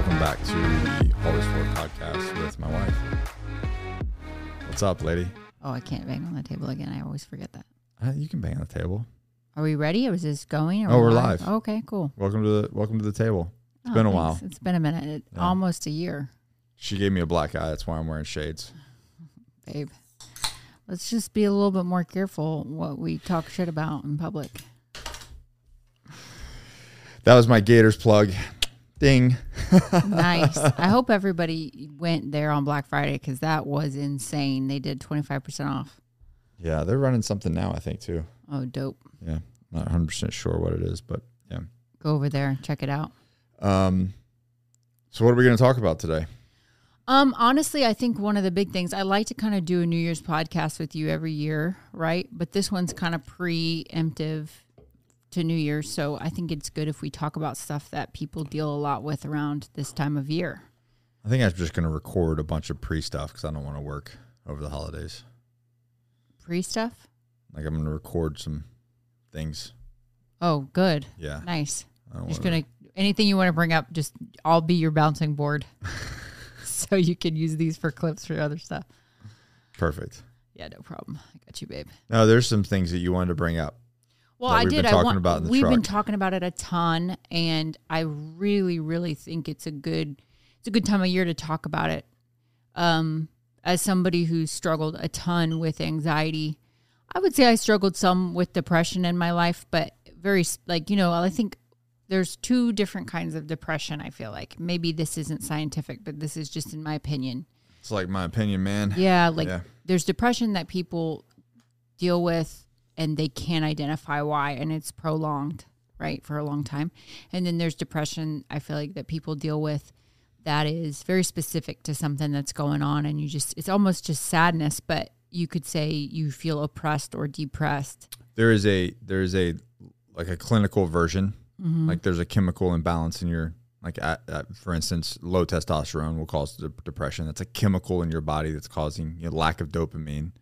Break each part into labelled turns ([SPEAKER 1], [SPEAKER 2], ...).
[SPEAKER 1] welcome back to the Always Forward podcast with my wife. What's up, lady?
[SPEAKER 2] Oh, I can't bang on the table again. I always forget that.
[SPEAKER 1] Uh, you can bang on the table.
[SPEAKER 2] Are we ready? Or is this going? Are
[SPEAKER 1] Oh,
[SPEAKER 2] we
[SPEAKER 1] we're live.
[SPEAKER 2] okay, cool.
[SPEAKER 1] Welcome to the welcome to the table.
[SPEAKER 2] It's
[SPEAKER 1] been a while.
[SPEAKER 2] It's been a minute. It-
[SPEAKER 1] Yeah.
[SPEAKER 2] Almost a year,
[SPEAKER 1] She gave me a black eye. That's why I'm wearing shades.
[SPEAKER 2] babe. Let's just be a little bit more careful what we talk shit about in public.
[SPEAKER 1] That was my Gators plug. Ding.
[SPEAKER 2] nice. I hope everybody went there on Black Friday because that was insane. They did 25% off.
[SPEAKER 1] Yeah, they're running something now. I think too.
[SPEAKER 2] Oh, dope.
[SPEAKER 1] Yeah, not 100 percent sure what it is, but yeah.
[SPEAKER 2] Go over there, check it out.
[SPEAKER 1] Um, so what are we going to talk about today?
[SPEAKER 2] Um, honestly, I think one of the big things I like to kind of do a New Year's podcast with you every year, right? But this one's kind of preemptive to New Year's, so I think it's good if we talk about stuff that people deal a lot with around this time of year.
[SPEAKER 1] I think I'm just going to record a bunch of pre stuff because I don't want to work over the holidays.
[SPEAKER 2] Pre stuff.
[SPEAKER 1] Like I'm going to record some things.
[SPEAKER 2] Oh, good,
[SPEAKER 1] Yeah.
[SPEAKER 2] nice. Just gonna anything you want to bring up, just I'll be your bouncing board, so you can use these for clips for other stuff.
[SPEAKER 1] Perfect.
[SPEAKER 2] Yeah, no problem. I got you, babe.
[SPEAKER 1] No, there's some things that you wanted to bring up.
[SPEAKER 2] Well, I did. I want.
[SPEAKER 1] about in the
[SPEAKER 2] we've been talking about it a ton, and I really, really think it's a good, it's a good time of year to talk about it. Um, as somebody who's struggled a ton with anxiety, I would say I struggled some with depression in my life, but very like you know, I think there's two different kinds of depression. I feel like maybe this isn't scientific, but this is just in my opinion.
[SPEAKER 1] It's like my opinion, man.
[SPEAKER 2] Yeah, like
[SPEAKER 1] Yeah.
[SPEAKER 2] there's depression that people deal with and they can't identify why and it's prolonged, right, for a long time. And then there's depression I feel like that people deal with that is very specific to something that's going on and you just it's almost just sadness, but you could say you feel oppressed or depressed.
[SPEAKER 1] There is a there is a like a clinical version.
[SPEAKER 2] Mm-hmm.
[SPEAKER 1] Like there's a chemical imbalance in your like at, at, for instance, low testosterone will cause de- depression. That's a chemical in your body that's causing you know, lack of dopamine.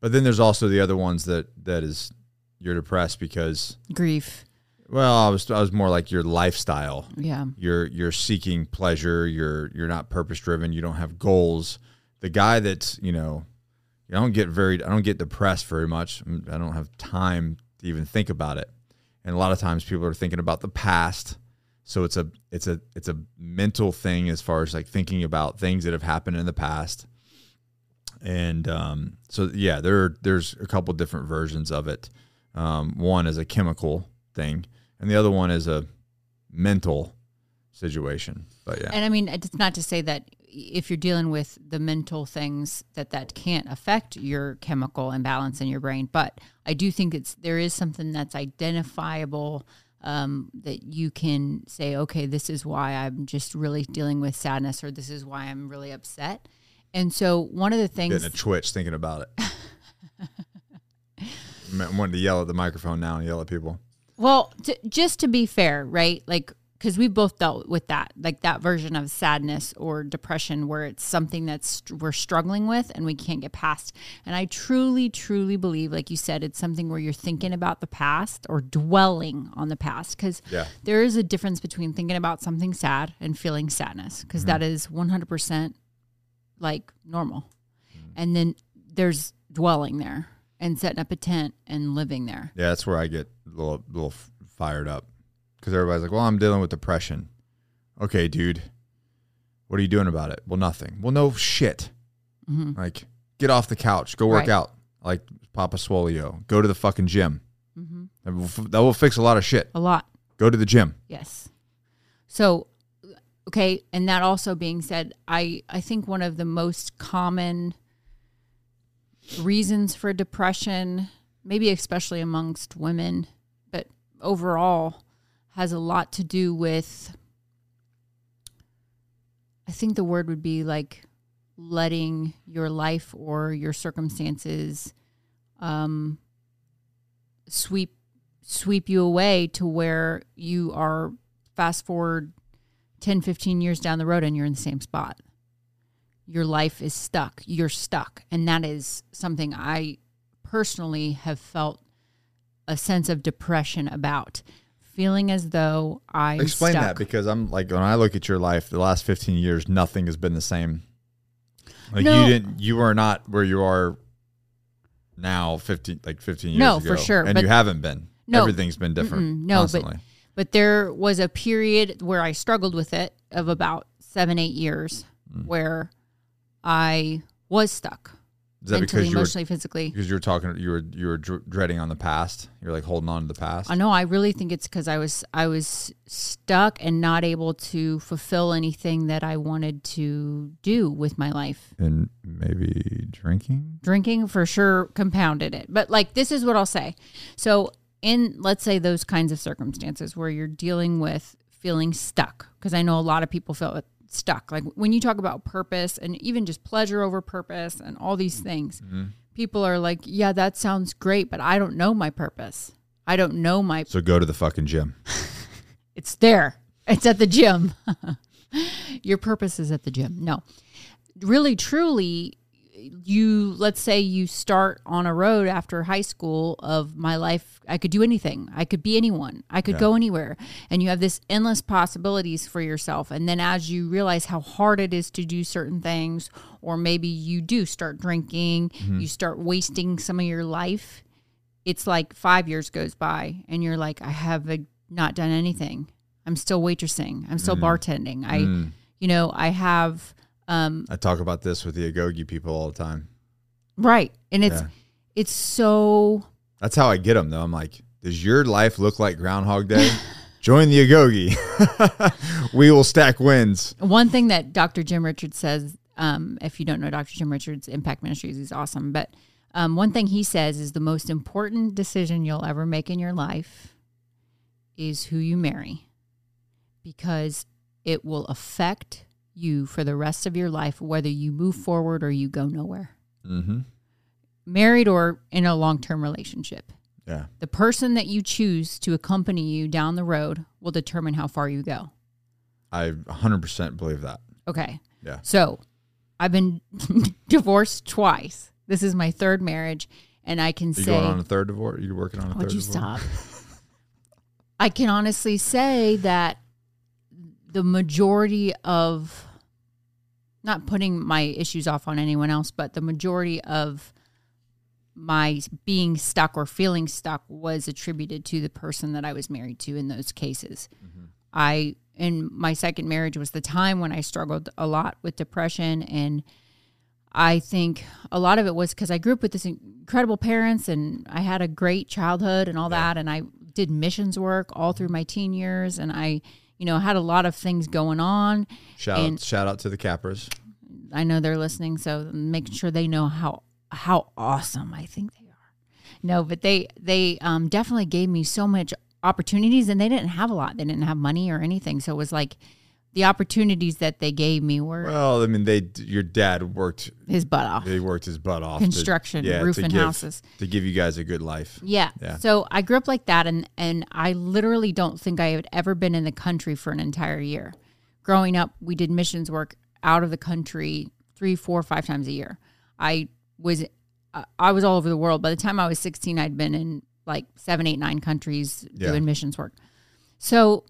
[SPEAKER 1] But then there's also the other ones that that is you're depressed because
[SPEAKER 2] Grief.
[SPEAKER 1] well, I was I was more like your lifestyle.
[SPEAKER 2] Yeah.
[SPEAKER 1] you're you're seeking pleasure. You're you're not purpose driven you don't have goals. The guy that's you know i don't get very i don't get depressed very much. I don't have time to even think about it. And a lot of times people are thinking about the past. So it's a it's a it's a mental thing as far as like thinking about things that have happened in the past and um, so yeah there there's a couple different versions of it um, one is a chemical thing and the other one is a mental situation. But yeah,
[SPEAKER 2] And I mean, it's not to say that if you're dealing with the mental things that that can't affect your chemical imbalance in your brain, but I do think it's there is something that's identifiable um, that you can say, okay, this is why I'm just really dealing with sadness, or this is why I'm really upset. And so one of the things,
[SPEAKER 1] getting a twitch thinking about it. I'm wanting to yell at the microphone now and yell at people.
[SPEAKER 2] Well, to, just to be fair, right? Like, because we both dealt with that, like that version of sadness or depression, where it's something that's we're struggling with and we can't get past. And I truly, truly believe, like you said, it's something where you're thinking about the past or dwelling on the past. Because
[SPEAKER 1] Yeah.
[SPEAKER 2] there is a difference between thinking about something sad and feeling sadness, because
[SPEAKER 1] Mm-hmm.
[SPEAKER 2] is 100% like normal.
[SPEAKER 1] Mm-hmm.
[SPEAKER 2] And then there's dwelling there and setting up a tent and living there.
[SPEAKER 1] Yeah, that's where I get a little little fired up because everybody's like, "Well, I'm dealing with depression." Okay, dude, what are you doing about it? Well, nothing. Well, no shit.
[SPEAKER 2] hmm
[SPEAKER 1] Like, get off the couch, go work
[SPEAKER 2] Right.
[SPEAKER 1] out. Like Papa Swolio, go to the fucking gym.
[SPEAKER 2] hmm
[SPEAKER 1] That will, f- that will fix a lot of shit.
[SPEAKER 2] A lot.
[SPEAKER 1] Go to the gym.
[SPEAKER 2] Yes. So, okay, and that also being said, I I think one of the most common reasons for depression, maybe especially amongst women, but overall has a lot to do with I think the word would be like letting your life or your circumstances um sweep sweep you away to where you are fast forward 10 15 years down the road and you're in the same spot your life is stuck you're stuck and that is something i personally have felt a sense of depression about feeling as though I
[SPEAKER 1] Explain
[SPEAKER 2] stuck.
[SPEAKER 1] that because I'm like when I look at your life, the last 15 years, nothing has been the same. Like
[SPEAKER 2] No.
[SPEAKER 1] you didn't, you are not where you are now. 15, like 15 years
[SPEAKER 2] No,
[SPEAKER 1] ago.
[SPEAKER 2] for sure,
[SPEAKER 1] and you haven't been.
[SPEAKER 2] No.
[SPEAKER 1] everything's been different.
[SPEAKER 2] No,
[SPEAKER 1] constantly.
[SPEAKER 2] But there was a period where I struggled with it of about seven, eight years
[SPEAKER 1] Mm.
[SPEAKER 2] where I was stuck
[SPEAKER 1] is that
[SPEAKER 2] mentally,
[SPEAKER 1] because you were
[SPEAKER 2] emotionally, physically.
[SPEAKER 1] because you were talking, you were you were dreading on the past. You're like holding on to the past.
[SPEAKER 2] I know. I really think it's because I was I was stuck and not able to fulfill anything that I wanted to do with my life.
[SPEAKER 1] and maybe drinking.
[SPEAKER 2] Drinking for sure compounded it. But like this is what I'll say. So in let's say those kinds of circumstances where you're dealing with feeling stuck, because I know a lot of people feel stuck. Like when you talk about purpose and even just pleasure over purpose and all these mm-hmm. things, people are like, "Yeah, that sounds great, but I don't know my purpose. I don't know my
[SPEAKER 1] So go to the fucking gym.
[SPEAKER 2] It's there. It's at the gym. Your purpose is at the gym. No. Really, truly, you, let's say you start on a road after high school of my life. I could do anything. I could be anyone. I could go anywhere. And you have this endless possibilities for yourself. And then as you realize how hard it is to do certain things, or maybe you do start drinking, mm-hmm. you start wasting some of your life it's like five years goes by and you're like, I have uh, not done anything. I'm still waitressing. I'm still mm. bartending. I, mm. you know, I have, um,
[SPEAKER 1] I talk about this with the Agoge people all the time.
[SPEAKER 2] right. And it's,
[SPEAKER 1] Yeah.
[SPEAKER 2] it's so,
[SPEAKER 1] That's how I get them though. I'm like, does your life look like Groundhog Day? Join the Agoge. we will stack wins.
[SPEAKER 2] one thing that Dr. Jim Richards says, um, if you don't know Dr. Jim Richards, Impact Ministries, he's awesome. But um, one thing he says is the most important decision you'll ever make in your life is who you marry because it will affect you for the rest of your life, whether you move forward or you go nowhere,
[SPEAKER 1] Mm-hmm.
[SPEAKER 2] married or in a long term relationship.
[SPEAKER 1] Yeah.
[SPEAKER 2] The person that you choose to accompany you down the road will determine how far you go.
[SPEAKER 1] I 100% believe that.
[SPEAKER 2] Okay.
[SPEAKER 1] Yeah.
[SPEAKER 2] So I've been divorced twice. This is my third marriage. And I can
[SPEAKER 1] You
[SPEAKER 2] say,
[SPEAKER 1] going on a third divorce? You're working on a
[SPEAKER 2] would
[SPEAKER 1] third
[SPEAKER 2] you
[SPEAKER 1] divorce?
[SPEAKER 2] stop? I can honestly say that the majority of, not putting my issues off on anyone else, but the majority of my being stuck or feeling stuck was attributed to the person that I was married to in those cases. Mm-hmm. I, in my second marriage, was the time when I struggled a lot with depression. And I think a lot of it was because I grew up with this incredible parents and I had a great childhood and all that. And I did missions work all through my teen years. And I, you know, had a lot of things going on.
[SPEAKER 1] Shout
[SPEAKER 2] And-
[SPEAKER 1] out, shout out to the Capras.
[SPEAKER 2] I know they're listening, so making sure they know how how awesome I think they are. No, but they they um, definitely gave me so much opportunities, and they didn't have a lot. They didn't have money or anything, so it was like the opportunities that they gave me were
[SPEAKER 1] Well, I mean, they your dad worked
[SPEAKER 2] his butt off.
[SPEAKER 1] he worked his butt off. to-
[SPEAKER 2] Construction,
[SPEAKER 1] yeah, to
[SPEAKER 2] roofing
[SPEAKER 1] give-
[SPEAKER 2] houses.
[SPEAKER 1] to give you guys a good life.
[SPEAKER 2] Yeah.
[SPEAKER 1] Yeah.
[SPEAKER 2] So I grew up like that, and and I literally don't think I had ever been in the country for an entire year. Growing up, we did missions work out of the country three, four, five times a year. I was uh, I was all over the world. By the time I was sixteen, I'd been in like seven, eight, nine countries
[SPEAKER 1] Yeah.
[SPEAKER 2] doing missions work. So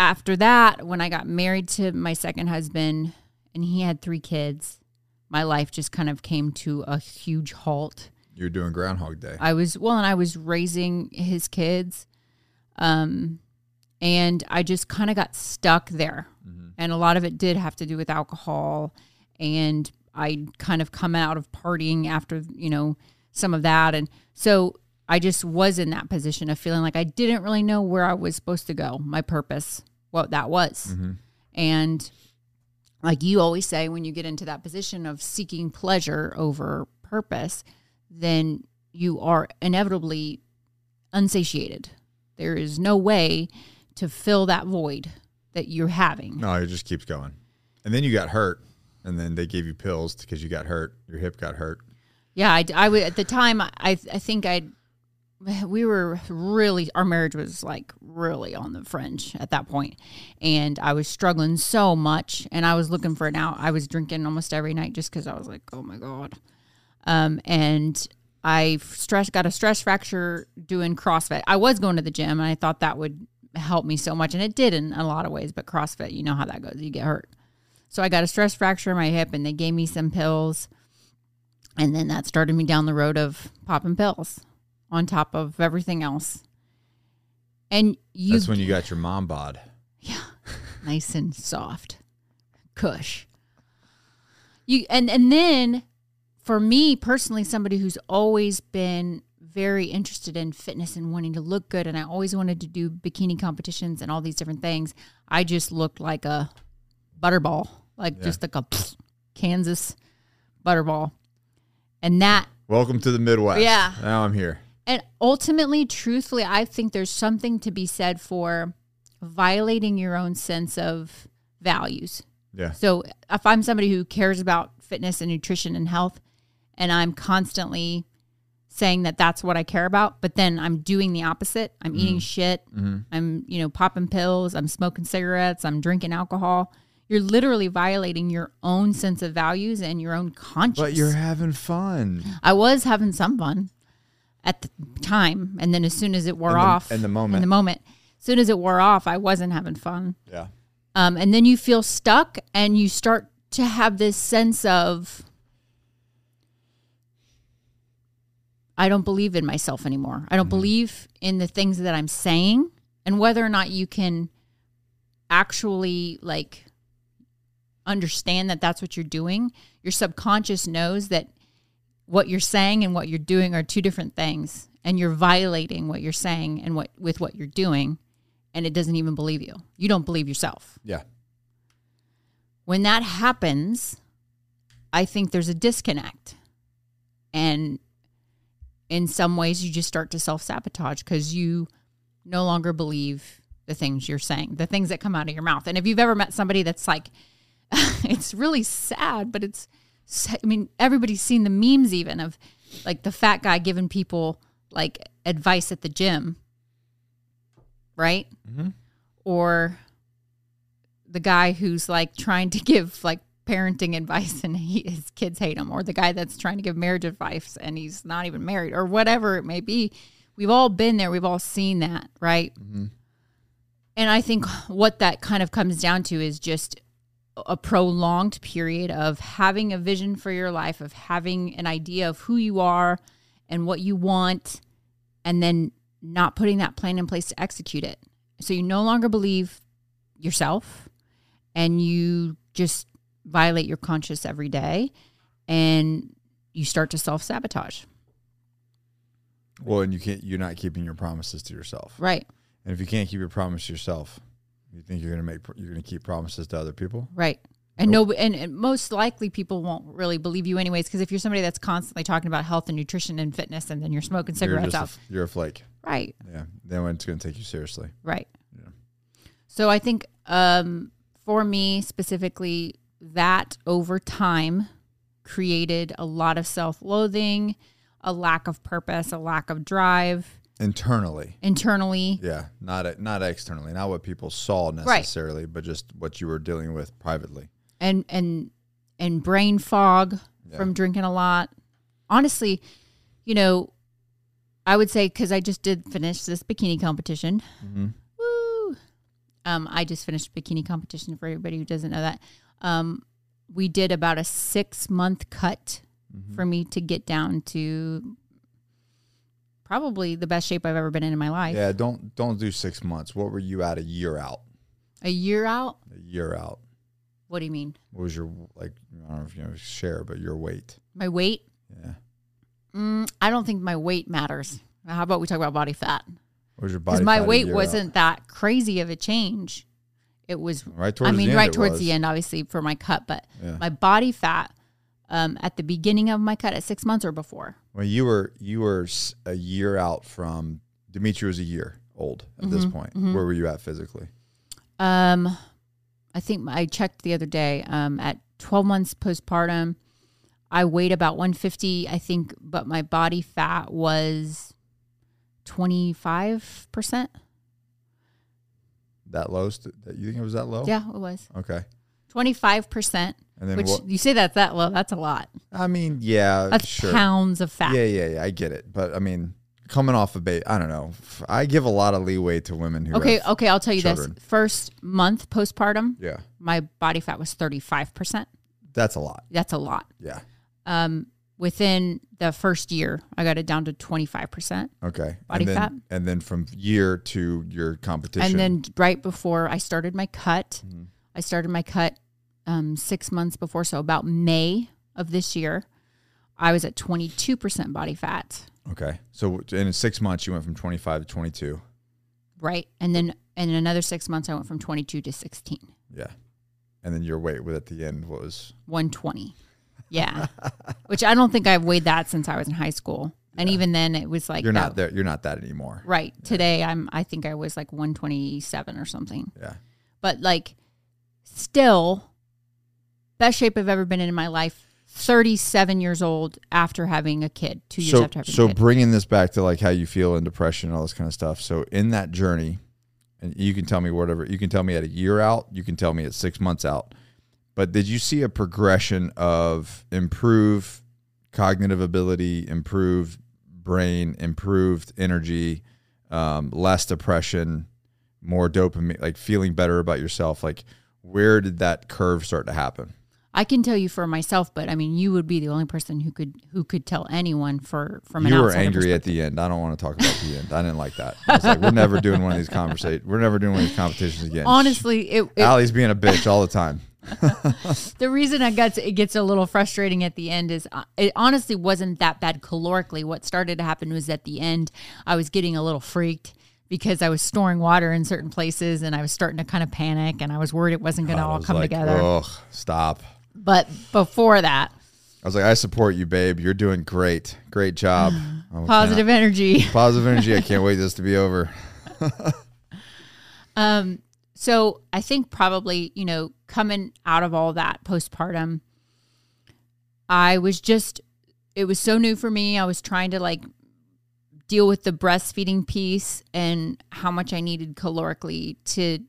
[SPEAKER 2] after that, when I got married to my second husband, and he had three kids, my life just kind of came to a huge halt.
[SPEAKER 1] You're doing Groundhog Day.
[SPEAKER 2] I was well, and I was raising his kids, um, and I just kind of got stuck there, and a lot of it did have to do with alcohol, and I kind of come out of partying after you know some of that, and so I just was in that position of feeling like I didn't really know where I was supposed to go, my purpose, what that was, mm-hmm. and like you always say, when you get into that position of seeking pleasure over purpose, then you are inevitably unsatiated. There is no way to fill that void that you're having.
[SPEAKER 1] No, it just keeps going. And then you got hurt, and then they gave you pills because you got hurt. Your hip got hurt.
[SPEAKER 2] Yeah, I, I would at the time. I I think I we were really our marriage was like really on the fringe at that point, and I was struggling so much, and I was looking for an out. I was drinking almost every night just because I was like, oh my god. Um, and I stress got a stress fracture doing CrossFit. I was going to the gym and I thought that would help me so much and it did in a lot of ways, but CrossFit, you know how that goes. You get hurt. So I got a stress fracture in my hip and they gave me some pills. And then that started me down the road of popping pills on top of everything else. And you
[SPEAKER 1] That's when you got your mom bod. Yeah.
[SPEAKER 2] nice and soft. Cush. You and and then for me personally, somebody who's always been very interested in fitness and wanting to look good and I always wanted to do bikini competitions and all these different things. I just looked like a butterball, like
[SPEAKER 1] Yeah.
[SPEAKER 2] just like a Kansas butterball. And that
[SPEAKER 1] Welcome to the Midwest.
[SPEAKER 2] Yeah.
[SPEAKER 1] Now I'm here.
[SPEAKER 2] And ultimately, truthfully, I think there's something to be said for violating your own sense of values.
[SPEAKER 1] Yeah.
[SPEAKER 2] So if I'm somebody who cares about fitness and nutrition and health, and I'm constantly saying that that's what I care about, but then I'm doing the opposite. I'm eating mm-hmm. shit. Mm-hmm. I'm, you know, popping pills. I'm smoking cigarettes. I'm drinking alcohol. You're literally violating your own sense of values and your own conscience.
[SPEAKER 1] But you're having fun.
[SPEAKER 2] I was having some fun at the time, and then as soon as it wore
[SPEAKER 1] In the-
[SPEAKER 2] off,
[SPEAKER 1] in the moment.
[SPEAKER 2] in the moment, as soon as it wore off, I wasn't having fun.
[SPEAKER 1] Yeah.
[SPEAKER 2] Um, and then you feel stuck, and you start to have this sense of, I don't believe in myself anymore. I don't believe in the things that I'm saying, and whether or not you can actually like understand that that's what you're doing. Your subconscious knows that what you're saying and what you're doing are two different things and you're violating what you're saying and what with what you're doing and it doesn't even believe you. You don't believe yourself.
[SPEAKER 1] Yeah.
[SPEAKER 2] When that happens, I think there's a disconnect. And in some ways you just start to self-sabotage cuz you no longer believe the things you're saying, the things that come out of your mouth. And if you've ever met somebody that's like it's really sad, but it's I mean everybody's seen the memes even of like the fat guy giving people like advice at the gym. Right? Mm-hmm. Or the guy who's like trying to give like parenting advice and he, his kids hate him or the guy that's trying to give marriage advice and he's not even married or whatever it may be. We've all been there, we've all seen that, right? Mm-hmm. And I think what that kind of comes down to is just a prolonged period of having a vision for your life, of having an idea of who you are and what you want, and then not putting that plan in place to execute it. So you no longer believe yourself and you just violate your conscience every day and you start to self sabotage.
[SPEAKER 1] Well, and you can't. You're not keeping your promises to yourself.
[SPEAKER 2] Right,
[SPEAKER 1] And if you can't keep your promise to yourself, you think you're gonna make. You're gonna keep promises to other people.
[SPEAKER 2] right. And no, and, and most likely people won't really believe you anyways. Because if you're somebody that's constantly talking about health and nutrition and fitness, and then you're smoking
[SPEAKER 1] You're
[SPEAKER 2] cigarettes
[SPEAKER 1] just. A, you're a flake.
[SPEAKER 2] right,
[SPEAKER 1] Yeah. Then it's gonna take you seriously.
[SPEAKER 2] Right. Yeah. So I think um, for me specifically, that over time created a lot of self loathing, a lack of purpose, a lack of drive
[SPEAKER 1] Internally.
[SPEAKER 2] internally.
[SPEAKER 1] Yeah. Not not externally. Not what people saw necessarily, but just what you were dealing with privately.
[SPEAKER 2] and and and brain fog from drinking a lot. Honestly, you know, I would say because I just did finish this bikini competition. Woo! Um, I just finished bikini competition for everybody who doesn't know that. Um, we did about a six month cut for me to get down to probably the best shape I've ever been in in my life.
[SPEAKER 1] Yeah. Don't don't do six months. What were you at a year out?
[SPEAKER 2] A year out.
[SPEAKER 1] A year out.
[SPEAKER 2] What do you mean?
[SPEAKER 1] What was your like? I don't know if you know share, but your weight.
[SPEAKER 2] My weight?
[SPEAKER 1] Yeah.
[SPEAKER 2] Mm, I don't think my weight matters. How about we talk about body fat?
[SPEAKER 1] What was your body?
[SPEAKER 2] because my weight wasn't that crazy of a change. It was,
[SPEAKER 1] right towards.
[SPEAKER 2] I mean,
[SPEAKER 1] the end
[SPEAKER 2] right towards
[SPEAKER 1] was.
[SPEAKER 2] the end, obviously for my cut, but
[SPEAKER 1] Yeah.
[SPEAKER 2] my body fat um, at the beginning of my cut at six months or before.
[SPEAKER 1] Well, you were you were a year out from Dimitri was a year old at this
[SPEAKER 2] Mm-hmm,
[SPEAKER 1] point. Where were you at physically?
[SPEAKER 2] Um, I think I checked the other day. Um, at twelve months postpartum, I weighed about one fifty. I think, but my body fat was twenty five percent.
[SPEAKER 1] That low? St- that you think it was that low?
[SPEAKER 2] Yeah, it was
[SPEAKER 1] Okay.
[SPEAKER 2] twenty five percent.
[SPEAKER 1] And then
[SPEAKER 2] Which you say that's that low. That's a lot.
[SPEAKER 1] I mean, yeah,
[SPEAKER 2] That's
[SPEAKER 1] sure.
[SPEAKER 2] pounds of fat.
[SPEAKER 1] Yeah, yeah, yeah. I get it, but I mean, coming off a bait, I don't know. I give a lot of leeway to women who.
[SPEAKER 2] Okay, okay, I'll tell you
[SPEAKER 1] children.
[SPEAKER 2] this. First month postpartum,
[SPEAKER 1] Yeah,
[SPEAKER 2] my body fat was 35%.
[SPEAKER 1] that's a lot.
[SPEAKER 2] That's a lot.
[SPEAKER 1] Yeah.
[SPEAKER 2] Um, within the first year, I got it down to 25%.
[SPEAKER 1] Okay.
[SPEAKER 2] Body
[SPEAKER 1] and then,
[SPEAKER 2] fat.
[SPEAKER 1] and then from year to your competition.
[SPEAKER 2] And then right before I started my cut,
[SPEAKER 1] Mm-hmm.
[SPEAKER 2] I started my cut um, six months before. So about May of this year, I was at 22% body fat.
[SPEAKER 1] okay, so in six months you went from twenty five to twenty two.
[SPEAKER 2] Right. And then in another six months, I went from 22 to 16,
[SPEAKER 1] Yeah, and then your weight with at the end was
[SPEAKER 2] 120. Yeah. Which I don't think I've weighed that since I was in high school. And even then, it was like
[SPEAKER 1] you're
[SPEAKER 2] that-
[SPEAKER 1] not there. You're not that anymore.
[SPEAKER 2] Right. Today, I'm. I think I was like 127 or something.
[SPEAKER 1] Yeah.
[SPEAKER 2] But like, still, best shape I've ever been in in my life. 37 years old after having a kid. Two years
[SPEAKER 1] So
[SPEAKER 2] after having
[SPEAKER 1] so
[SPEAKER 2] a kid.
[SPEAKER 1] bringing this back to like how you feel and depression and all this kind of stuff. So in that journey, and you can tell me whatever you can tell me at a year out. You can tell me at six months out. But did you see a progression of improved cognitive ability, improved brain, improved energy, um, less depression, more dopamine, like feeling better about yourself? Like, where did that curve start to happen?
[SPEAKER 2] I can tell you for myself, but I mean, you would be the only person who could who could tell anyone for from an
[SPEAKER 1] you were angry at the end. I don't want to talk about the end. I didn't like that. I was like, we're never doing one of these conversations. We're never doing one of these competitions again.
[SPEAKER 2] Honestly, it, it
[SPEAKER 1] Allie's being a bitch all the time.
[SPEAKER 2] the reason I got to, it gets a little frustrating at the end is uh, it honestly wasn't that bad calorically. What started to happen was at the end, I was getting a little freaked because I was storing water in certain places and I was starting to kind of panic and I was worried it wasn't going to all come
[SPEAKER 1] like,
[SPEAKER 2] together.
[SPEAKER 1] Ugh, stop.
[SPEAKER 2] But before that,
[SPEAKER 1] I was like, I support you, babe. You're doing great. Great job. Oh,
[SPEAKER 2] positive energy.
[SPEAKER 1] positive energy. I can't wait this to be over.
[SPEAKER 2] Um, so I think probably, you know, coming out of all that postpartum, I was just, it was so new for me. I was trying to like deal with the breastfeeding piece and how much I needed calorically to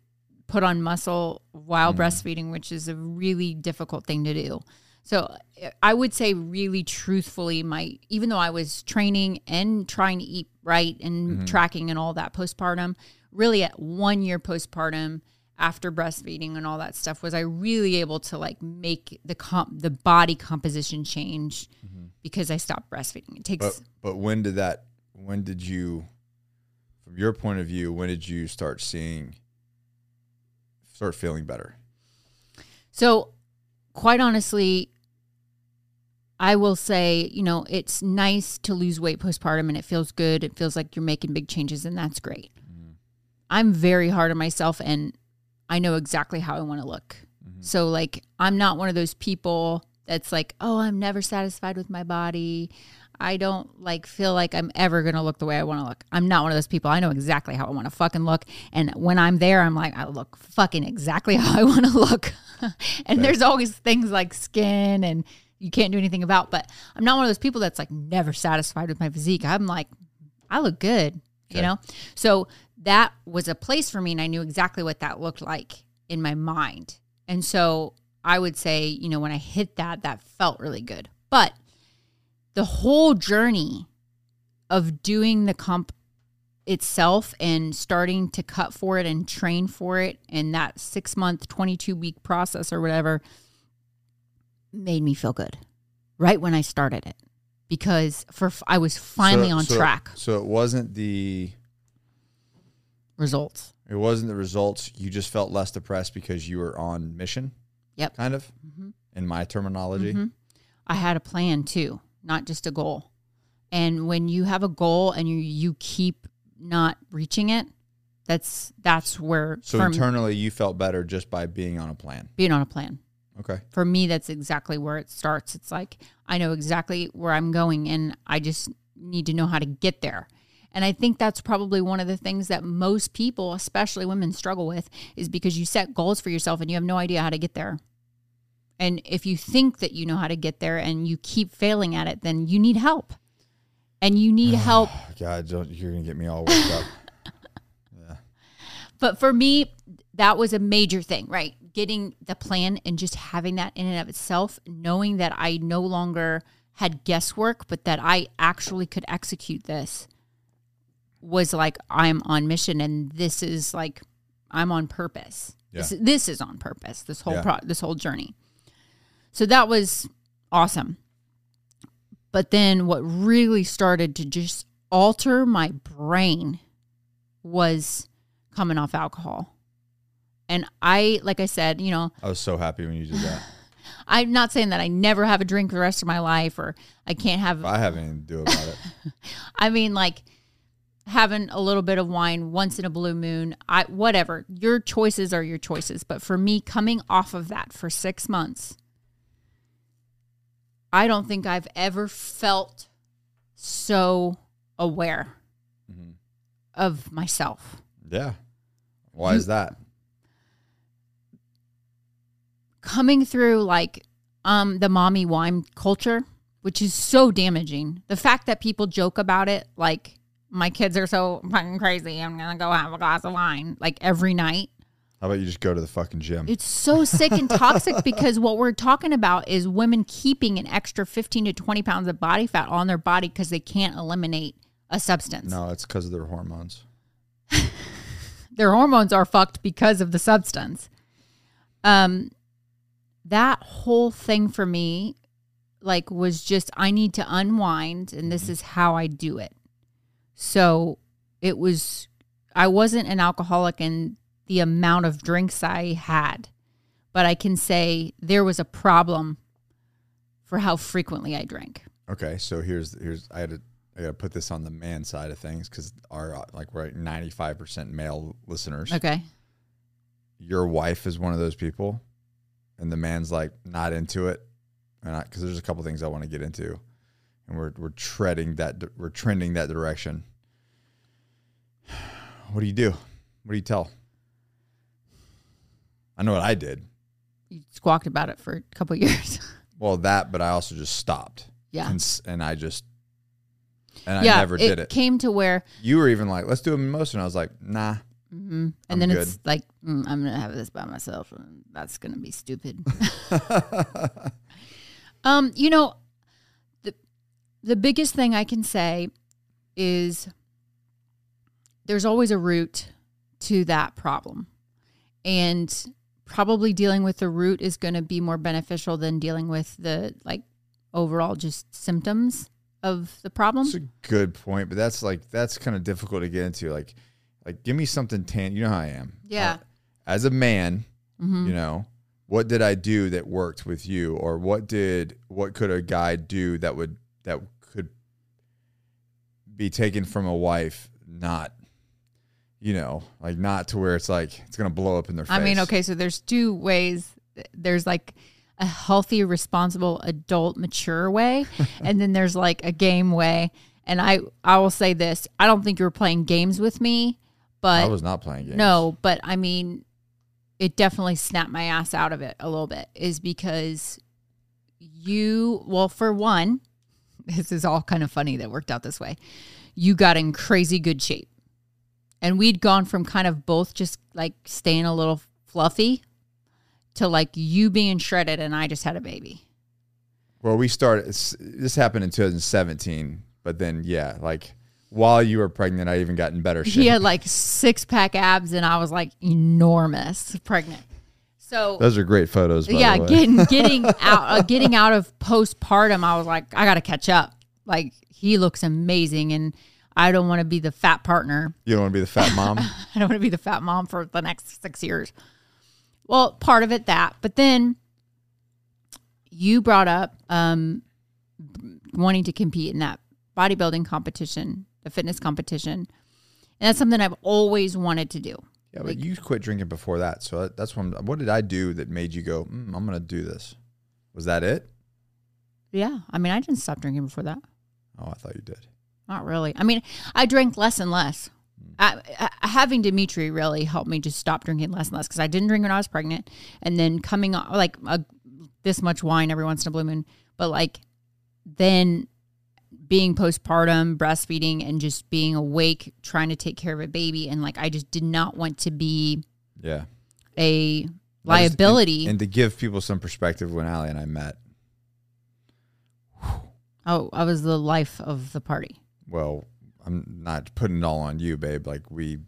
[SPEAKER 2] put on muscle while mm. breastfeeding, which is a really difficult thing to do. So I would say really truthfully, my even though I was training and trying to eat right and mm-hmm. tracking and all that postpartum, really at one year postpartum after breastfeeding and all that stuff was I really able to like make the comp the body composition change mm-hmm. because I stopped breastfeeding. It takes
[SPEAKER 1] But but when did that? When did you, from your point of view, when did you start seeing, start feeling better?
[SPEAKER 2] So, quite honestly, I will say, you know, it's nice to lose weight postpartum and it feels good. It feels like you're making big changes, and that's great. Mm-hmm. I'm very hard on myself and I know exactly how I want to look. Mm-hmm. So, like, I'm not one of those people that's like, oh, I'm never satisfied with my body. I don't like feel like I'm ever going to look the way I want to look. I'm not one of those people. I know exactly how I want to fucking look. And when I'm there, I'm like, I look fucking exactly how I want to look. and there's always things like skin and you can't do anything about, but I'm not one of those people that's like never satisfied with my physique. I'm like, I look good, you know? So that was a place for me. And I knew exactly what that looked like in my mind. And so I would say, you know, when I hit that, that felt really good. But the whole journey of doing the comp itself and starting to cut for it and train for it and that six month 22 week process or whatever made me feel good right when i started it because for i was finally
[SPEAKER 1] So-
[SPEAKER 2] on
[SPEAKER 1] so-
[SPEAKER 2] track
[SPEAKER 1] So it wasn't the
[SPEAKER 2] results
[SPEAKER 1] it wasn't the results. You just felt less depressed because you were on mission.
[SPEAKER 2] Yep.
[SPEAKER 1] Kind of.
[SPEAKER 2] Mhm.
[SPEAKER 1] In my terminology.
[SPEAKER 2] Mhm. I had a plan too, not just a goal. And when you have a goal and you you keep not reaching it, that's that's where
[SPEAKER 1] So internally, you felt better just by being on a plan.
[SPEAKER 2] being on a plan.
[SPEAKER 1] Okay.
[SPEAKER 2] For me, that's exactly where it starts. It's like I know exactly where I'm going, and I just need to know how to get there. And I think that's probably one of the things that most people, especially women, struggle with is because you set goals for yourself and you have no idea how to get there. And if you think that you know how to get there and you keep failing at it, then you need help. And you need help
[SPEAKER 1] God, don't, you're gonna get me all worked up.
[SPEAKER 2] But for me, that was a major thing, right? Getting the plan and just having that in and of itself, knowing that I no longer had guesswork, but that I actually could execute this was like I'm on mission and this is like I'm on purpose.
[SPEAKER 1] Yeah.
[SPEAKER 2] This, this is on purpose. This whole
[SPEAKER 1] Yeah.
[SPEAKER 2] pro, this whole journey. So that was awesome. But then what really started to just alter my brain was coming off alcohol. And I, like I said, you know,
[SPEAKER 1] I was so happy when you did that.
[SPEAKER 2] I'm not saying that I never have a drink the rest of my life or I can't have,
[SPEAKER 1] I have anything to do about it.
[SPEAKER 2] I mean, like having a little bit of wine once in a blue moon, I, whatever. Your choices are your choices. But for me, coming off of that for six months, I don't think I've ever felt so aware
[SPEAKER 1] Mhm.
[SPEAKER 2] of myself.
[SPEAKER 1] Yeah. Why is that?
[SPEAKER 2] coming through like um the mommy wine culture, which is so damaging. The fact that people joke about it, like my kids are so fucking crazy, I'm gonna go have a glass of wine like every night.
[SPEAKER 1] How about you just go to the fucking gym?
[SPEAKER 2] It's so sick and toxic because what we're talking about is women keeping an extra 15 to 20 pounds of body fat on their body because they can't eliminate a substance.
[SPEAKER 1] no, it's because of their hormones.
[SPEAKER 2] their hormones are fucked because of the substance. Um, that whole thing for me, like, was just I need to unwind, and this is how I do it. So it was, I wasn't an alcoholic in the amount of drinks I had, but I can say there was a problem for how frequently I drank.
[SPEAKER 1] Okay, so here's here's I had to I got to put this on the man side of things because our like we're ninety five percent male listeners.
[SPEAKER 2] Okay.
[SPEAKER 1] Your wife is one of those people, and the man's like not into it, and because there's a couple things I want to get into, and we're we're treading that we're trending that direction. What do you do? What do you tell? I know what I did.
[SPEAKER 2] You squawked about it for a couple years.
[SPEAKER 1] Well, that, but I also just stopped.
[SPEAKER 2] yeah.
[SPEAKER 1] Cons- and I just and I
[SPEAKER 2] yeah,
[SPEAKER 1] never did it.
[SPEAKER 2] came to where
[SPEAKER 1] You were even like, "Let's do a mimosa," and I was like, "Nah."
[SPEAKER 2] hmm
[SPEAKER 1] I'm
[SPEAKER 2] And then
[SPEAKER 1] good.
[SPEAKER 2] it's like, mm, I'm going to have this by myself. And that's going to be stupid. um, you know, the, the biggest thing I can say is there's always a root to that problem. And probably dealing with the root is going to be more beneficial than dealing with the like overall just symptoms of the problem.
[SPEAKER 1] That's a good point, but that's like that's kind of difficult to get into. Like, like give me something tan. You know how I am.
[SPEAKER 2] Yeah.
[SPEAKER 1] Uh, as a man,
[SPEAKER 2] Mhm.
[SPEAKER 1] you know, what did I do that worked with you, or what did what could a guy do that would that could be taken from a wife, not, you know, like not to where it's like it's gonna blow up in their face.
[SPEAKER 2] I mean, okay, so there's two ways. There's like a healthy, responsible, adult, mature way, and then there's like a game way. And I, I will say this: I don't think you were playing games with me, but I
[SPEAKER 1] was not playing games.
[SPEAKER 2] no, but I mean, it definitely snapped my ass out of it a little bit. Is because you, well, for one, this is all kind of funny that worked out this way. You got in crazy good shape. And we'd gone from kind of both just like staying a little fluffy to like you being shredded and I just had a baby.
[SPEAKER 1] Well, we started. This happened in 2017, but then yeah, like while you were pregnant, I even got in better shape.
[SPEAKER 2] He had like six pack abs and I was like enormous pregnant. So
[SPEAKER 1] Those are great photos. By
[SPEAKER 2] yeah,
[SPEAKER 1] the way.
[SPEAKER 2] getting getting out uh, getting out of postpartum, I was like, I got to catch up. Like he looks amazing, and I don't want to be the fat partner.
[SPEAKER 1] you don't want to be the fat mom.
[SPEAKER 2] I don't want to be the fat mom for the next six years. Well, part of it that, but then you brought up um, wanting to compete in that bodybuilding competition, the fitness competition, and that's something I've always wanted to do.
[SPEAKER 1] yeah, but you quit drinking before that, so that's when. What did I do that made you go? Mm, I'm going to do this. Was that it?
[SPEAKER 2] Yeah, I mean, I didn't stop drinking before that.
[SPEAKER 1] Oh, I thought you did.
[SPEAKER 2] Not really. I mean, I drank less and less. I, I, having Dimitri really helped me just stop drinking less and less because I didn't drink when I was pregnant, and then coming on like a, this much wine every once in a blue moon, but like then being postpartum, breastfeeding, and just being awake, trying to take care of a baby, and like I just did not want to be
[SPEAKER 1] Yeah,
[SPEAKER 2] a
[SPEAKER 1] I just-
[SPEAKER 2] liability.
[SPEAKER 1] and, and to give people some perspective, when Allie and I met,
[SPEAKER 2] oh, I was the life of the party.
[SPEAKER 1] Well, I'm not putting it all on you, babe. Like we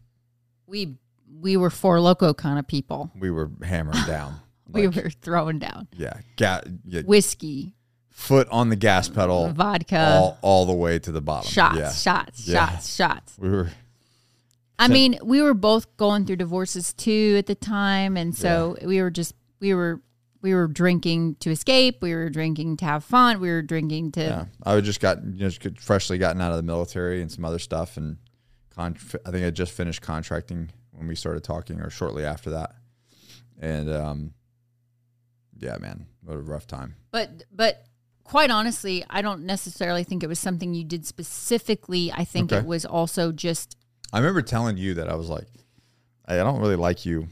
[SPEAKER 2] We we were Four Loko kind of people.
[SPEAKER 1] we were hammering down.
[SPEAKER 2] we
[SPEAKER 1] Like,
[SPEAKER 2] were throwing down
[SPEAKER 1] yeah, ga- yeah,
[SPEAKER 2] whiskey,
[SPEAKER 1] foot on the gas pedal,
[SPEAKER 2] vodka,
[SPEAKER 1] all all the way to the bottom.
[SPEAKER 2] shots,
[SPEAKER 1] Yeah,
[SPEAKER 2] shots,
[SPEAKER 1] Yeah.
[SPEAKER 2] shots, shots.
[SPEAKER 1] we were.
[SPEAKER 2] I mean, we were both going through divorces too at the time, and so we were just we were we were drinking to escape. We were drinking to have fun. We were drinking to
[SPEAKER 1] Yeah, I just got you know just freshly gotten out of the military and some other stuff, and con- I think I just finished contracting when we started talking, or shortly after that. And um, yeah, man, what a rough time.
[SPEAKER 2] But but quite honestly, I don't necessarily think it was something you did specifically. I think
[SPEAKER 1] Okay.
[SPEAKER 2] it was also just
[SPEAKER 1] I remember telling you that I was like, I don't really like you.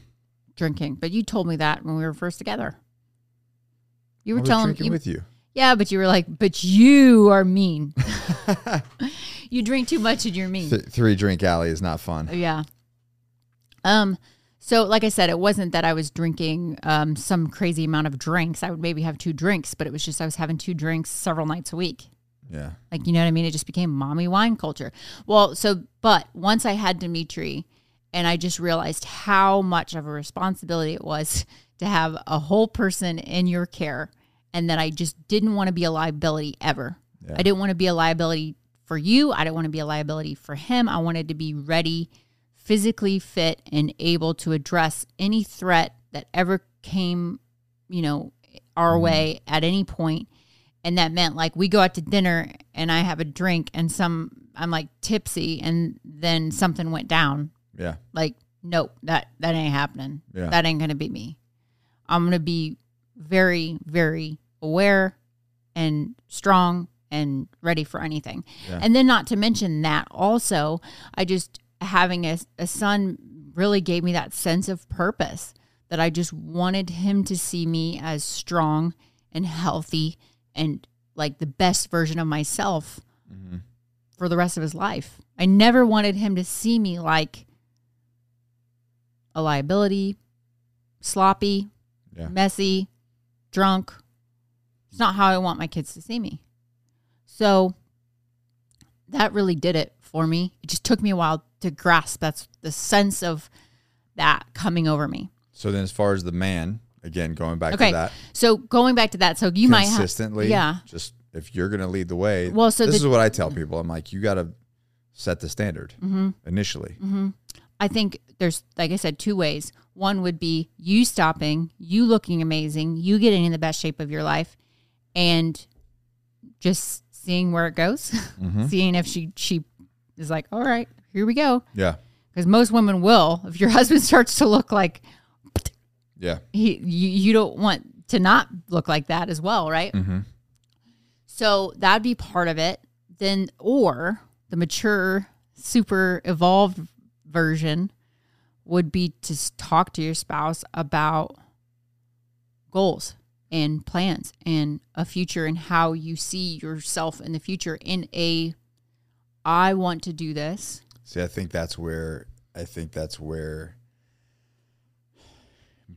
[SPEAKER 2] drinking. But you told me that when we were first together. You were telling me
[SPEAKER 1] with you.
[SPEAKER 2] Yeah, but you were like, but you are mean. you drink too much and you're mean.
[SPEAKER 1] Th- three drink Allie is not fun.
[SPEAKER 2] Yeah. Um. So, like I said, it wasn't that I was drinking um, some crazy amount of drinks. I would maybe have two drinks, but it was just I was having two drinks several nights a week.
[SPEAKER 1] Yeah,
[SPEAKER 2] Like, you know what I mean? It just became mommy wine culture. Well, so, but once I had Dimitri and I just realized how much of a responsibility it was to have a whole person in your care and that I just didn't want to be a liability ever.
[SPEAKER 1] Yeah.
[SPEAKER 2] I didn't want to be a liability for you. I didn't want to be a liability for him. I wanted to be ready, physically fit, and able to address any threat that ever came, you know, our mm-hmm. way at any point. And that meant like we go out to dinner and I have a drink and some I'm like tipsy and then something went down.
[SPEAKER 1] yeah,
[SPEAKER 2] Like, nope, that that ain't happening.
[SPEAKER 1] Yeah.
[SPEAKER 2] That ain't gonna be me. I'm gonna be very, very aware and strong and ready for anything.
[SPEAKER 1] Yeah.
[SPEAKER 2] And then not to mention that also, I just having a, a son really gave me that sense of purpose that I just wanted him to see me as strong and healthy and like the best version of myself
[SPEAKER 1] Mm-hmm.
[SPEAKER 2] for the rest of his life. I never wanted him to see me like a liability, sloppy,
[SPEAKER 1] Yeah.
[SPEAKER 2] messy, drunk. It's not how I want my kids to see me. So that really did it for me. It just took me a while to grasp that's the sense of that coming over me.
[SPEAKER 1] So then, as far as the man, again, going back
[SPEAKER 2] Okay.
[SPEAKER 1] to that,
[SPEAKER 2] So going back to that, so you might have
[SPEAKER 1] consistently,
[SPEAKER 2] yeah.
[SPEAKER 1] just if you're going to lead the way.
[SPEAKER 2] Well, so
[SPEAKER 1] this
[SPEAKER 2] the-
[SPEAKER 1] is what I tell people. I'm like, you got to set the standard
[SPEAKER 2] Mm-hmm.
[SPEAKER 1] initially.
[SPEAKER 2] I think there's, like I said, two ways. One would be you stopping, you looking amazing, you getting in the best shape of your life, and just seeing where it goes,
[SPEAKER 1] Mm-hmm.
[SPEAKER 2] seeing if she she is like, all right, here we go.
[SPEAKER 1] Yeah,
[SPEAKER 2] Because most women will. If your husband starts to look like
[SPEAKER 1] yeah,
[SPEAKER 2] he, you, you don't want to not look like that as well, right?
[SPEAKER 1] mm-hmm.
[SPEAKER 2] So that'd be part of it. Then, or the mature, super evolved version would be to talk to your spouse about goals and plans and a future and how you see yourself in the future in a I want to do this.
[SPEAKER 1] See, I think that's where I think that's where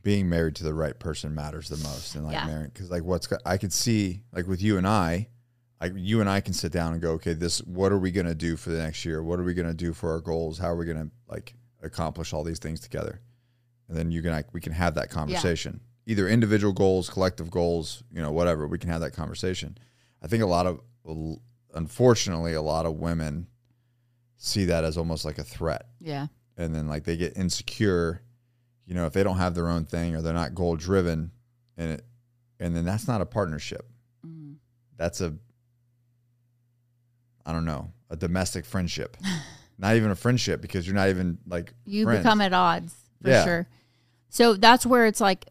[SPEAKER 1] being married to the right person matters the most, and like
[SPEAKER 2] Yeah.
[SPEAKER 1] marrying because like what's I could see like with you and I, like you and I can sit down and go, okay, this what are we gonna do for the next year? What are we gonna do for our goals? How are we gonna like accomplish all these things together? And then you can like we can have that conversation, either individual goals, collective goals, you know, whatever. We can have that conversation. I think a lot of, unfortunately, a lot of women see that as almost like a threat
[SPEAKER 2] Yeah.
[SPEAKER 1] and then like they get insecure you know if they don't have their own thing or they're not goal driven and it and then that's not a partnership
[SPEAKER 2] Mm.
[SPEAKER 1] that's a i don't know a domestic friendship not even a friendship because you're not even like
[SPEAKER 2] You
[SPEAKER 1] friends.
[SPEAKER 2] become at odds for
[SPEAKER 1] Yeah.
[SPEAKER 2] sure. So that's where it's like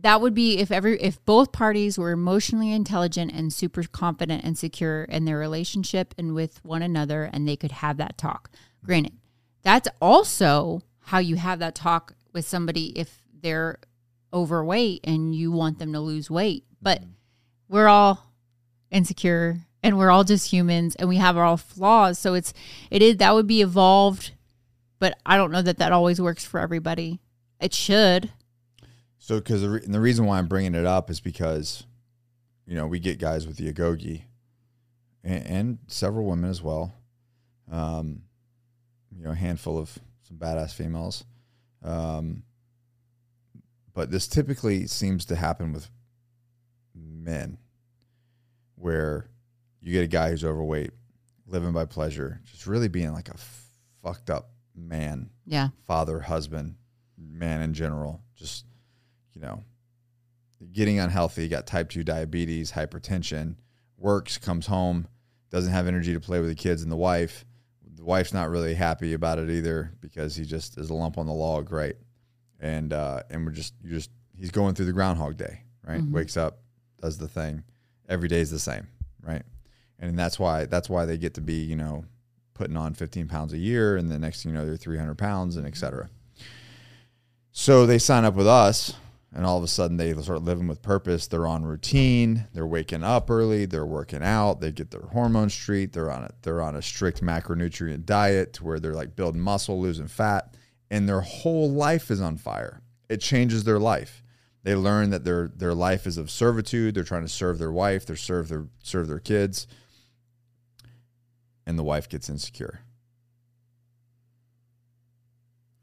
[SPEAKER 2] that would be if every if both parties were emotionally intelligent and super confident and secure in their relationship and with one another and they could have that talk. Granted, that's also how you have that talk with somebody if they're overweight and you want them to lose weight. But mm-hmm. we're all insecure and we're all just humans and we have our all flaws. So it's it is that would be evolved, but I don't know that that always works for everybody. It should.
[SPEAKER 1] So, because the, re- the reason why I'm bringing it up is because, you know, we get guys with the agoge, and, and several women as well. Um, you know, a handful of some badass females. Um, but this typically seems to happen with men, where you get a guy who's overweight, living by pleasure, just really being like a fucked up man,
[SPEAKER 2] Yeah.
[SPEAKER 1] father, husband, man in general, just you know, getting unhealthy, got type 2 diabetes, hypertension, works, comes home, doesn't have energy to play with the kids and the wife. The wife's not really happy about it either because he just is a lump on the log, right? And uh, and we're just you just he's going through the groundhog day, right?
[SPEAKER 2] Mhm.
[SPEAKER 1] Wakes up, does the thing. Every day is the same, right? And that's why that's why they get to be, you know, putting on 15 pounds a year and the next thing you know they're 300 pounds and et mm-hmm. cetera. So they sign up with us and all of a sudden they start living with purpose. They're on routine. They're waking up early. They're working out. They get their hormones straight. They're on a they're on a strict macronutrient diet to where they're like building muscle, losing fat, and their whole life is on fire. It changes their life. They learn that their their life is of servitude. They're trying to serve their wife. They're serve their serve their kids, and the wife gets insecure.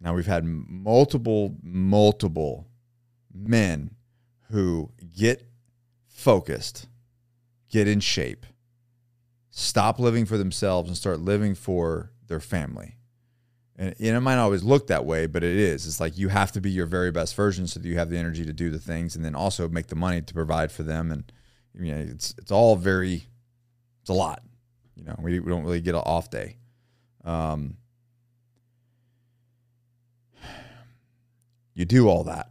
[SPEAKER 1] Now we've had multiple multiple men who get focused, get in shape, stop living for themselves and start living for their family. And, and it might always look that way, but it is. It's like you have to be your very best version so that you have the energy to do the things and then also make the money to provide for them. And you know, it's it's all very it's a lot. You know, we, we don't really get an off day. Um, you do all that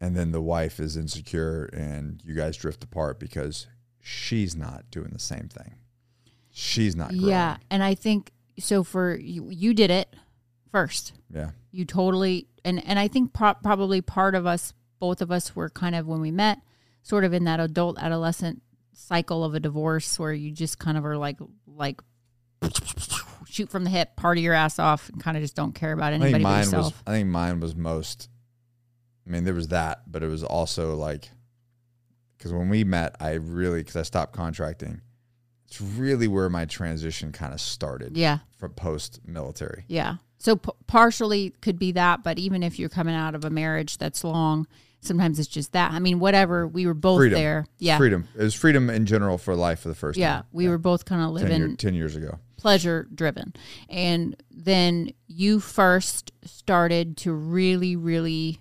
[SPEAKER 1] and then the wife is insecure and you guys drift apart because she's not doing the same thing she's not growing.
[SPEAKER 2] Yeah. And I think so for you, you did it first.
[SPEAKER 1] yeah
[SPEAKER 2] You totally, and, and I think pro- probably part of us, both of us were kind of when we met, sort of in that adult adolescent cycle of a divorce where you just kind of are like, like, shoot from the hip, party your ass off, and kind of just don't care about
[SPEAKER 1] i
[SPEAKER 2] anybody but yourself.
[SPEAKER 1] was i think mine was most i mean there was that but it was also like because when we met i really because i stopped contracting it's really where my transition kind of started
[SPEAKER 2] yeah.
[SPEAKER 1] from post military
[SPEAKER 2] Yeah. So p- partially could be that, but even if you're coming out of a marriage that's long, sometimes it's just that. I mean, whatever. We were both
[SPEAKER 1] Freedom.
[SPEAKER 2] there. Yeah.
[SPEAKER 1] freedom it was freedom in general for life for the first
[SPEAKER 2] Yeah.
[SPEAKER 1] time
[SPEAKER 2] We were both kind of
[SPEAKER 1] 10,
[SPEAKER 2] living
[SPEAKER 1] year, 10 years ago
[SPEAKER 2] pleasure driven. And then you first started to really, really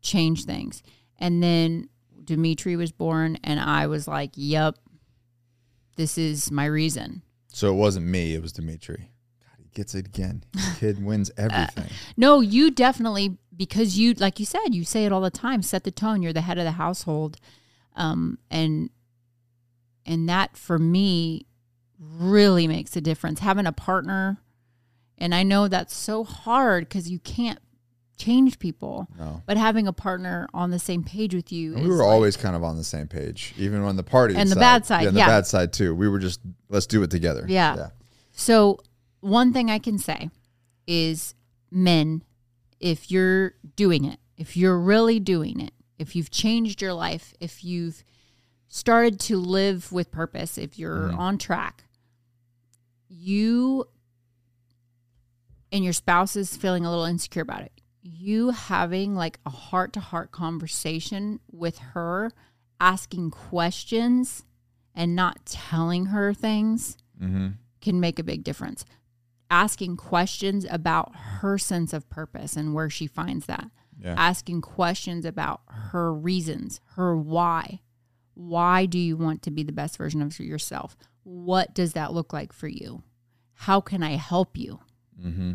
[SPEAKER 2] change things. And then Dimitri was born, and I was like, yep, this is my reason.
[SPEAKER 1] So it wasn't me, it was Dimitri. God, he gets it again. Kid wins uh, everything.
[SPEAKER 2] No, you definitely because you like you said, you say it all the time, set the tone. You're the head of the household. Um and and that for me really makes a difference. Having a partner and I know that's so hard cuz you can't change people.
[SPEAKER 1] no.
[SPEAKER 2] But having a partner on the same page with you is
[SPEAKER 1] we were
[SPEAKER 2] like-
[SPEAKER 1] always kind of on the same page, even on the party
[SPEAKER 2] And the bad side,
[SPEAKER 1] Yeah, and the bad side too. We were just let's do it together.
[SPEAKER 2] Yeah.
[SPEAKER 1] yeah.
[SPEAKER 2] So, one thing I can say is men, if you're doing it, if you're really doing it, if you've changed your life, if you've started to live with purpose, if you're
[SPEAKER 1] Mhm.
[SPEAKER 2] on track, you and your spouse is feeling a little insecure about it. You having like a heart to heart conversation with her, asking questions and not telling her things
[SPEAKER 1] Mm-hmm.
[SPEAKER 2] can make a big difference. Asking questions about her sense of purpose and where she finds that.
[SPEAKER 1] Yeah.
[SPEAKER 2] Asking questions about her reasons, her why. Why do you want to be the best version of yourself? What does that look like for you? How can I help you?
[SPEAKER 1] Mm-hmm.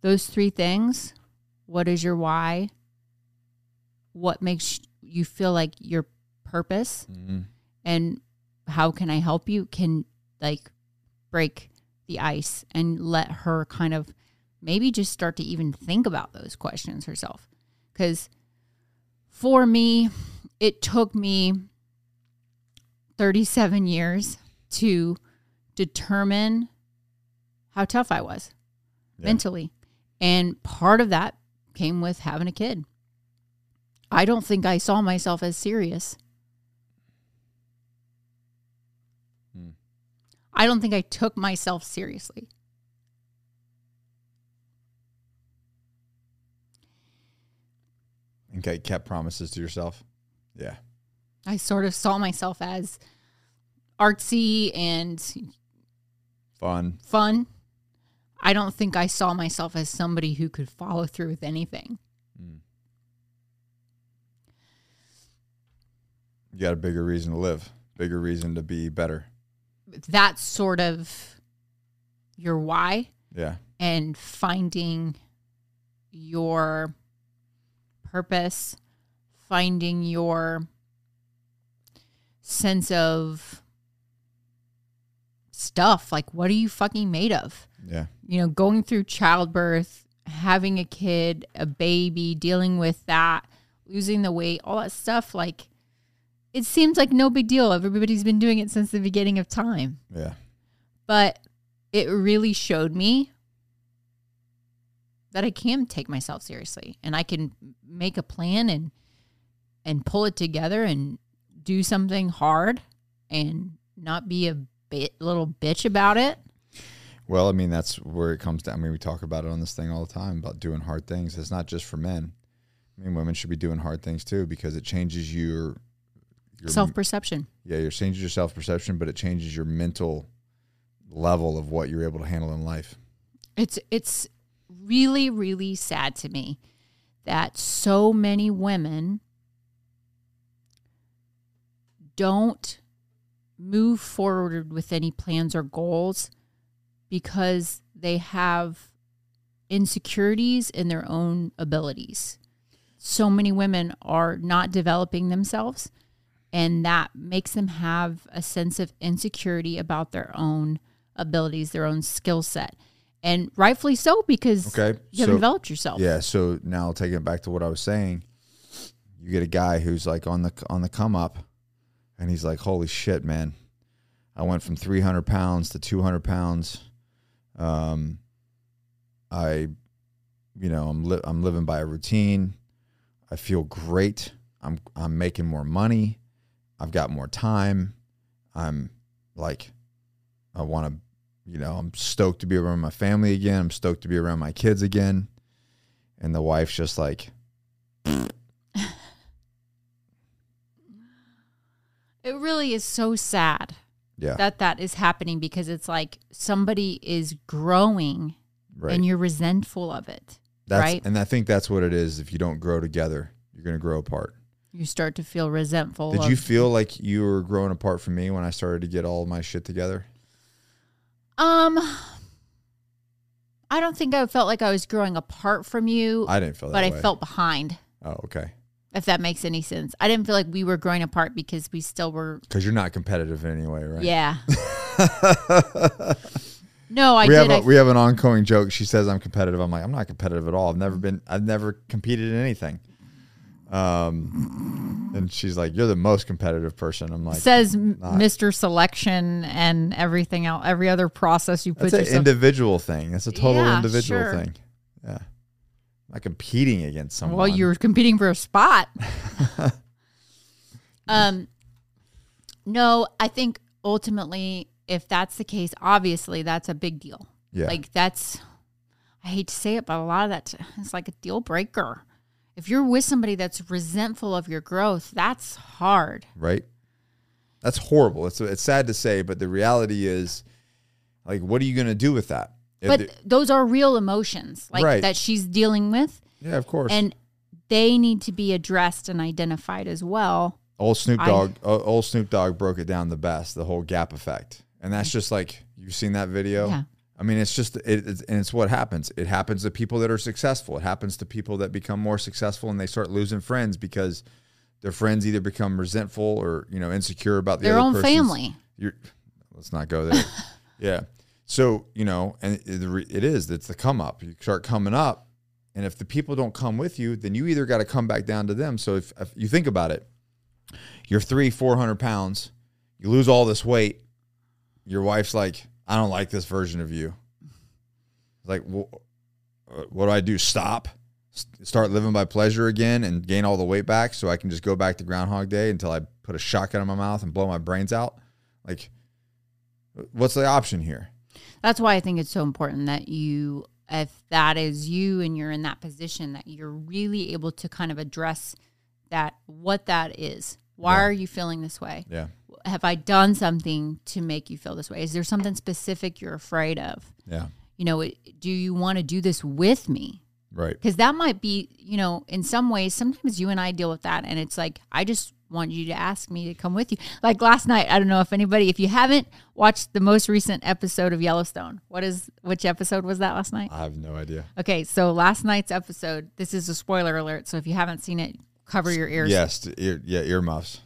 [SPEAKER 2] Those three things what is your why? What makes you feel like your purpose?
[SPEAKER 1] Mm-hmm.
[SPEAKER 2] and how can I help you can like break the ice and let her kind of maybe just start to even think about those questions herself. Because for me, it took me 37 years to determine how tough I was
[SPEAKER 1] Yeah.
[SPEAKER 2] mentally. And part of that came with having a kid. I don't think I saw myself as serious. I don't think I took myself seriously.
[SPEAKER 1] Okay, kept promises to yourself. Yeah.
[SPEAKER 2] I sort of saw myself as artsy and
[SPEAKER 1] Fun.
[SPEAKER 2] fun. I don't think I saw myself as somebody who could follow through with anything. Mm.
[SPEAKER 1] You got a bigger reason to live, bigger reason to be better.
[SPEAKER 2] That's sort of your why
[SPEAKER 1] Yeah.
[SPEAKER 2] and finding your purpose, finding your sense of stuff. Like, what are you fucking made of?
[SPEAKER 1] Yeah.
[SPEAKER 2] you know, going through childbirth, having a kid, a baby, dealing with that, losing the weight, all that stuff, like it seems like no big deal. Everybody's been doing it since the beginning of time.
[SPEAKER 1] Yeah.
[SPEAKER 2] But it really showed me that I can take myself seriously and I can make a plan and and pull it together and do something hard and not be a bit little bitch about it.
[SPEAKER 1] Well, I mean, that's where it comes down. I mean, we talk about it on this thing all the time about doing hard things. It's not just for men. I mean, women should be doing hard things too because it changes your, your
[SPEAKER 2] Self perception.
[SPEAKER 1] yeah, it changes your self perception, but it changes your mental level of what you're able to handle in life.
[SPEAKER 2] It's it's really really sad to me that so many women don't move forward with any plans or goals because they have insecurities in their own abilities. So many women are not developing themselves and that makes them have a sense of insecurity about their own abilities, their own skill set. And rightfully so because
[SPEAKER 1] Okay.
[SPEAKER 2] you haven't
[SPEAKER 1] so-
[SPEAKER 2] developed yourself.
[SPEAKER 1] Yeah. So now taking it back to what I was saying, you get a guy who's like on the on the come up, and he's like, "Holy shit, man! I went from 300 pounds to 200 pounds. Um, I, you know, I'm li- I'm living by a routine. I feel great. I'm I'm making more money. I've got more time. I'm like, I want to." You know, I'm stoked to be around my family again. I'm stoked to be around my kids again. And the wife's just like,
[SPEAKER 2] It really is so sad
[SPEAKER 1] yeah,
[SPEAKER 2] that that is happening because it's like somebody is growing
[SPEAKER 1] right.
[SPEAKER 2] and you're resentful of it.
[SPEAKER 1] that's,
[SPEAKER 2] right.
[SPEAKER 1] And I think that's what it is. If you don't grow together, you're going to grow apart.
[SPEAKER 2] You start to feel resentful.
[SPEAKER 1] Did
[SPEAKER 2] of,
[SPEAKER 1] you feel like you were growing apart from me when I started to get all my shit together?
[SPEAKER 2] Um, I don't think I felt like I was growing apart from you,
[SPEAKER 1] I didn't feel that
[SPEAKER 2] but I felt behind.
[SPEAKER 1] Oh, okay.
[SPEAKER 2] If that makes any sense, I didn't feel like we were growing apart because we still were.
[SPEAKER 1] Because you're not competitive anyway, right?
[SPEAKER 2] Yeah. no, I
[SPEAKER 1] we
[SPEAKER 2] did.
[SPEAKER 1] have a,
[SPEAKER 2] I,
[SPEAKER 1] we have an ongoing joke. She says I'm competitive. I'm like I'm not competitive at all. I've never been. I've never competed in anything. Um, and she's like, "You're the most competitive person." I'm like,
[SPEAKER 2] says
[SPEAKER 1] not.
[SPEAKER 2] Mr. Selection and everything else, every other process you put
[SPEAKER 1] That's an
[SPEAKER 2] yourself.
[SPEAKER 1] individual thing. That's a total
[SPEAKER 2] Yeah,
[SPEAKER 1] individual
[SPEAKER 2] sure.
[SPEAKER 1] thing. Yeah. Not competing against someone.
[SPEAKER 2] well, you're competing for a spot. um, no, I think ultimately, if that's the case, obviously that's a big deal.
[SPEAKER 1] yeah.
[SPEAKER 2] Like that's, I hate to say it, but a lot of that it's like a deal breaker. If you're with somebody that's resentful of your growth, that's hard.
[SPEAKER 1] right? That's horrible. It's it's sad to say, but the reality is, like, what are you going to do with that? If
[SPEAKER 2] But
[SPEAKER 1] the-
[SPEAKER 2] those are real emotions, like
[SPEAKER 1] Right.
[SPEAKER 2] that she's dealing with,
[SPEAKER 1] yeah, of course.
[SPEAKER 2] and they need to be addressed and identified as well.
[SPEAKER 1] old Snoop
[SPEAKER 2] I-
[SPEAKER 1] Dogg, o- old Snoop Dogg broke it down the best. The whole gap effect, and that's just like you've seen that video.
[SPEAKER 2] Yeah.
[SPEAKER 1] I mean, it's just it, it's, and it's what happens. It happens to people that are successful. It happens to people that become more successful and they start losing friends because their friends either become resentful or you know insecure about the
[SPEAKER 2] Their own family.
[SPEAKER 1] You're, let's not go there. yeah. So you know, and it, it is it's the come up. You start coming up, and if the people don't come with you, then you either got to come back down to them. So if, if you think about it, you're three, four hundred pounds, you lose all this weight. Your wife's like, I don't like this version of you. Like, uh, what do I do? Stop? start living by pleasure again and gain all the weight back so I can just go back to Groundhog Day until I put a shotgun in my mouth and blow my brains out? Like, what's the option here?
[SPEAKER 2] That's why I think it's so important that you, if that is you and you're in that position, that you're really able to kind of address that, what that is. Why
[SPEAKER 1] Yeah.
[SPEAKER 2] are you feeling this way?
[SPEAKER 1] Yeah.
[SPEAKER 2] Have I done something to make you feel this way? Is there something specific you're afraid of?
[SPEAKER 1] Yeah.
[SPEAKER 2] You know, do you want to do this with me?
[SPEAKER 1] Right.
[SPEAKER 2] Because that might be, you know, in some ways, sometimes you and I deal with that. And it's like, I just want you to ask me to come with you. Like last night, I don't know if anybody, if you haven't watched the most recent episode of Yellowstone, what is, which episode was that last night?
[SPEAKER 1] I have no idea.
[SPEAKER 2] Okay. So last night's episode, this is a spoiler alert. So if you haven't seen it, cover your ears.
[SPEAKER 1] Yes. Ear, yeah. Earmuffs.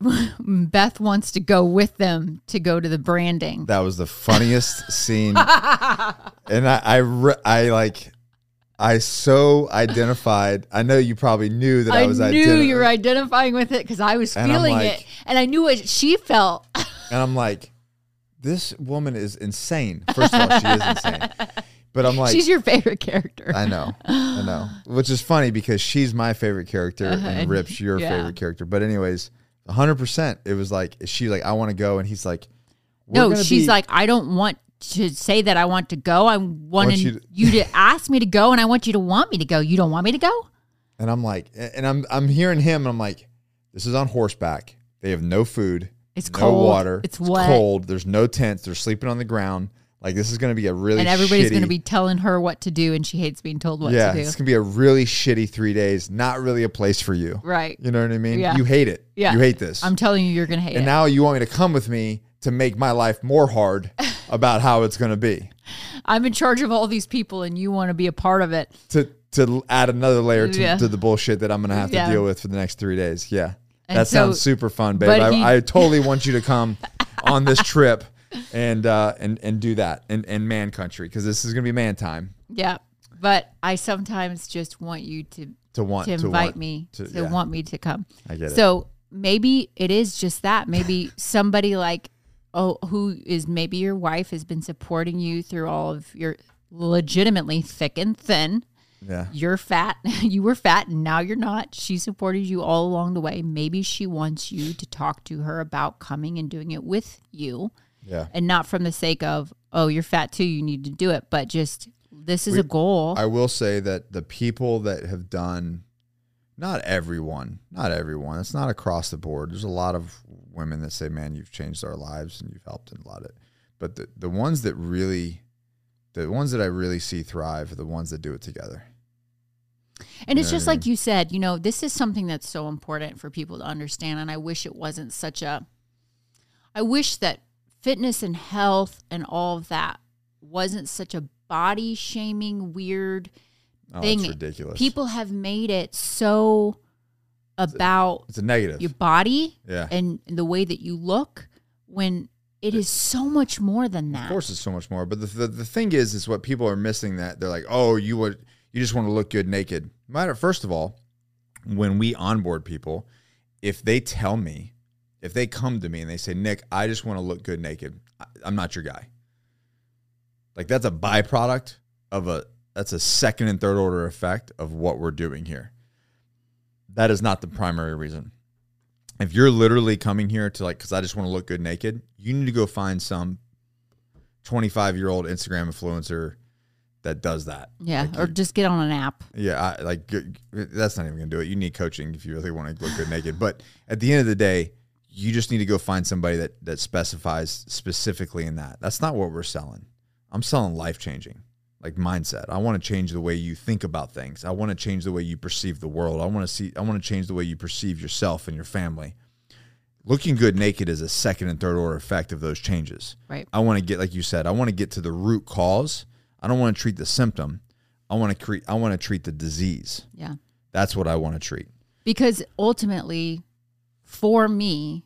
[SPEAKER 2] Beth wants to go with them to go to the branding.
[SPEAKER 1] That was the funniest scene. And I, I, re- I like, I so identified. I know you probably knew that I,
[SPEAKER 2] I
[SPEAKER 1] was I
[SPEAKER 2] knew
[SPEAKER 1] identi-
[SPEAKER 2] you were identifying with it because I was
[SPEAKER 1] And
[SPEAKER 2] feeling
[SPEAKER 1] like-
[SPEAKER 2] it, and I knew what she felt.
[SPEAKER 1] And I'm like, this woman is insane. First of all, she is insane. But I'm like,
[SPEAKER 2] She's your favorite character.
[SPEAKER 1] I know, I know. Which is funny because she's my favorite character
[SPEAKER 2] Uh-huh,
[SPEAKER 1] and
[SPEAKER 2] and-
[SPEAKER 1] Rip's your
[SPEAKER 2] yeah.
[SPEAKER 1] favorite character. But anyways, 100. percent It was like she like I want to go, and he's like,
[SPEAKER 2] no, she's
[SPEAKER 1] be-
[SPEAKER 2] like, I don't want to say that I want to go. I want
[SPEAKER 1] you
[SPEAKER 2] you,
[SPEAKER 1] to-
[SPEAKER 2] you to ask me to go, and I want you to want me to go. You don't want me to go?
[SPEAKER 1] and I'm like, and I'm I'm hearing him, and I'm like, this is on horseback. They have no food.
[SPEAKER 2] It's
[SPEAKER 1] no
[SPEAKER 2] cold.
[SPEAKER 1] water.
[SPEAKER 2] It's wet.
[SPEAKER 1] cold. There's no tents. They're sleeping on the ground. Like this is going to be a really
[SPEAKER 2] And everybody's going to be telling her what to do, and she hates being told what
[SPEAKER 1] yeah.
[SPEAKER 2] to do.
[SPEAKER 1] It's going to be a really shitty three days. Not really a place for you.
[SPEAKER 2] Right.
[SPEAKER 1] You know what I mean?
[SPEAKER 2] Yeah.
[SPEAKER 1] You hate it.
[SPEAKER 2] Yeah.
[SPEAKER 1] You hate this.
[SPEAKER 2] I'm telling you, you're going to hate
[SPEAKER 1] and
[SPEAKER 2] it.
[SPEAKER 1] And now you want me to come with me to make my life more hard about how it's going to be.
[SPEAKER 2] I'm in charge of all these people, and you want to be a part of it.
[SPEAKER 1] To to add another layer to,
[SPEAKER 2] Yeah.
[SPEAKER 1] to the bullshit that I'm going to have to
[SPEAKER 2] Yeah.
[SPEAKER 1] deal with for the next three days. Yeah.
[SPEAKER 2] And
[SPEAKER 1] that
[SPEAKER 2] so-
[SPEAKER 1] sounds super fun, babe.
[SPEAKER 2] but
[SPEAKER 1] I, I totally want you to come on this trip and uh, and and do that in, in man country because this is going to be man time
[SPEAKER 2] Yeah. But I sometimes just want you to
[SPEAKER 1] to want
[SPEAKER 2] to
[SPEAKER 1] to
[SPEAKER 2] invite
[SPEAKER 1] want
[SPEAKER 2] me
[SPEAKER 1] to-
[SPEAKER 2] to,
[SPEAKER 1] yeah.
[SPEAKER 2] want me to come.
[SPEAKER 1] I get it.
[SPEAKER 2] So maybe it is just that. Maybe somebody like oh who is maybe your wife has been supporting you through all of your legitimately thick and thin.
[SPEAKER 1] Yeah.
[SPEAKER 2] You're fat. you were fat and now you're not. She supported you all along the way. Maybe she wants you to talk to her about coming and doing it with you
[SPEAKER 1] Yeah.
[SPEAKER 2] and not from the sake of, oh, you're fat too, you need to do it, but just this is
[SPEAKER 1] We-
[SPEAKER 2] a goal.
[SPEAKER 1] I will say that the people that have done, not everyone, not everyone, it's not across the board. There's a lot of women that say, man, you've changed our lives and you've helped in a lot of it. But the, the ones that really, the ones that I really see thrive are the ones that do it together.
[SPEAKER 2] And
[SPEAKER 1] You
[SPEAKER 2] it's just
[SPEAKER 1] I
[SPEAKER 2] like you said, you know, this is something that's so important for people to understand. And I wish it wasn't such a, I wish that fitness and health and all of that wasn't such a body shaming, weird
[SPEAKER 1] Oh,
[SPEAKER 2] thing.
[SPEAKER 1] it's ridiculous.
[SPEAKER 2] People have made it so about
[SPEAKER 1] it's a negative.
[SPEAKER 2] your body
[SPEAKER 1] yeah.
[SPEAKER 2] and the way that you look when it is so much more than that.
[SPEAKER 1] Of course, it's so much more. But the, the the thing is, is what people are missing. That they're like, oh, you would, you just want to look good naked. Matter. First of all, when we onboard people, if they tell me, if they come to me and they say, Nick, I just want to look good naked, I'm not your guy. Like that's a byproduct of a that's a second and third order effect of what we're doing here. That is not the primary reason if you're literally coming here to like because i just want to look good naked you need to go find some 25 year old instagram influencer that does that
[SPEAKER 2] yeah.
[SPEAKER 1] Like
[SPEAKER 2] or
[SPEAKER 1] you-
[SPEAKER 2] just get on an app.
[SPEAKER 1] yeah I, like that's not even gonna do it you need coaching if you really want to look good naked but at the end of the day you just need to go find somebody that that specifies specifically in that that's not what we're selling i'm selling life changing like mindset i want to change the way you think about things i want to change the way you perceive the world i want to see i want to change the way you perceive yourself and your family looking good naked is a second and third order effect of those changes
[SPEAKER 2] Right.
[SPEAKER 1] I want to get, like you said, I want to get to the root cause. I don't want to treat the symptom. I want to create. I want to treat the disease.
[SPEAKER 2] Yeah.
[SPEAKER 1] That's what I want to treat.
[SPEAKER 2] because ultimately for me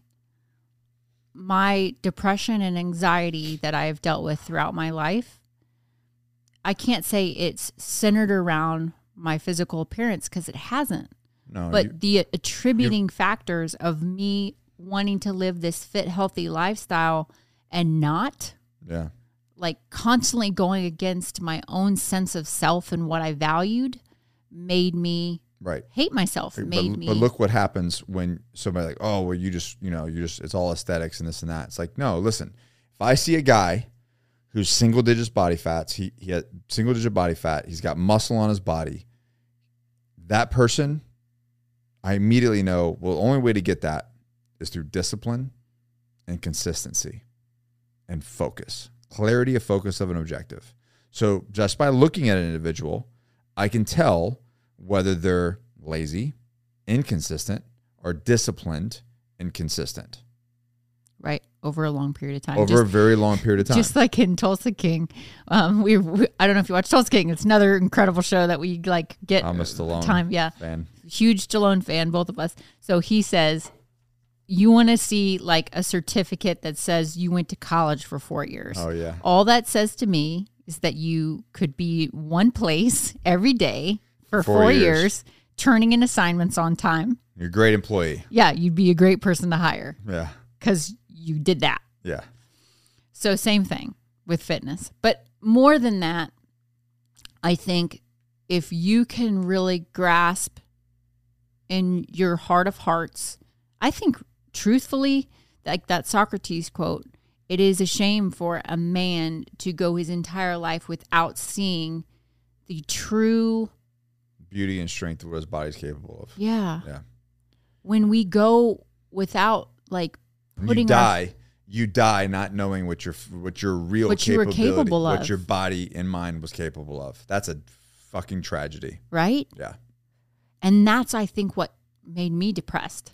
[SPEAKER 2] my depression and anxiety that i've dealt with throughout my life i can't say it's centered around my physical appearance because it hasn't.
[SPEAKER 1] No,
[SPEAKER 2] but
[SPEAKER 1] you-
[SPEAKER 2] the attributing factors of me wanting to live this fit healthy lifestyle and not
[SPEAKER 1] yeah,
[SPEAKER 2] like constantly going against my own sense of self and what I valued made me
[SPEAKER 1] Right.
[SPEAKER 2] hate myself.
[SPEAKER 1] But,
[SPEAKER 2] Made me
[SPEAKER 1] but look what happens when somebody like, oh, well, you just, you know, you just, it's all aesthetics and this and that. It's like, no, listen, if I see a guy who's single digits body fats, he, he had single digit body fat, he's got muscle on his body, that person, I immediately know, well, the only way to get that is through discipline and consistency and focus, clarity of focus of an objective. So just by looking at an individual, I can tell whether they're lazy, inconsistent, or disciplined and consistent
[SPEAKER 2] right over a long period of time.
[SPEAKER 1] over
[SPEAKER 2] Just-
[SPEAKER 1] a very long period of time.
[SPEAKER 2] Just like in Tulsa King, um, we, we I don't know if you watch Tulsa King. It's another incredible show that we like get
[SPEAKER 1] I'm a Stallone
[SPEAKER 2] time. Yeah,
[SPEAKER 1] fan.
[SPEAKER 2] huge Stallone fan, both of us. So he says, you want to see like a certificate that says you went to college for four years.
[SPEAKER 1] Oh yeah,
[SPEAKER 2] All that says to me is that you could be one place every day for
[SPEAKER 1] Four
[SPEAKER 2] four,
[SPEAKER 1] years.
[SPEAKER 2] years, turning in assignments on time.
[SPEAKER 1] you're a great employee.
[SPEAKER 2] Yeah, you'd be a great person to hire
[SPEAKER 1] Yeah,
[SPEAKER 2] because you did that.
[SPEAKER 1] yeah,
[SPEAKER 2] So same thing with fitness. But more than that, I think if you can really grasp in your heart of hearts, I think truthfully, like that Socrates quote, it is a shame for a man to go his entire life without seeing the true
[SPEAKER 1] beauty and strength of what his body's capable of.
[SPEAKER 2] yeah.
[SPEAKER 1] Yeah.
[SPEAKER 2] When we go without like
[SPEAKER 1] When
[SPEAKER 2] putting
[SPEAKER 1] you
[SPEAKER 2] our
[SPEAKER 1] die, you die not knowing what your what your real
[SPEAKER 2] What you were capable
[SPEAKER 1] what your body and mind was capable of. That's a fucking tragedy.
[SPEAKER 2] right?
[SPEAKER 1] Yeah,
[SPEAKER 2] And that's, I think, what made me depressed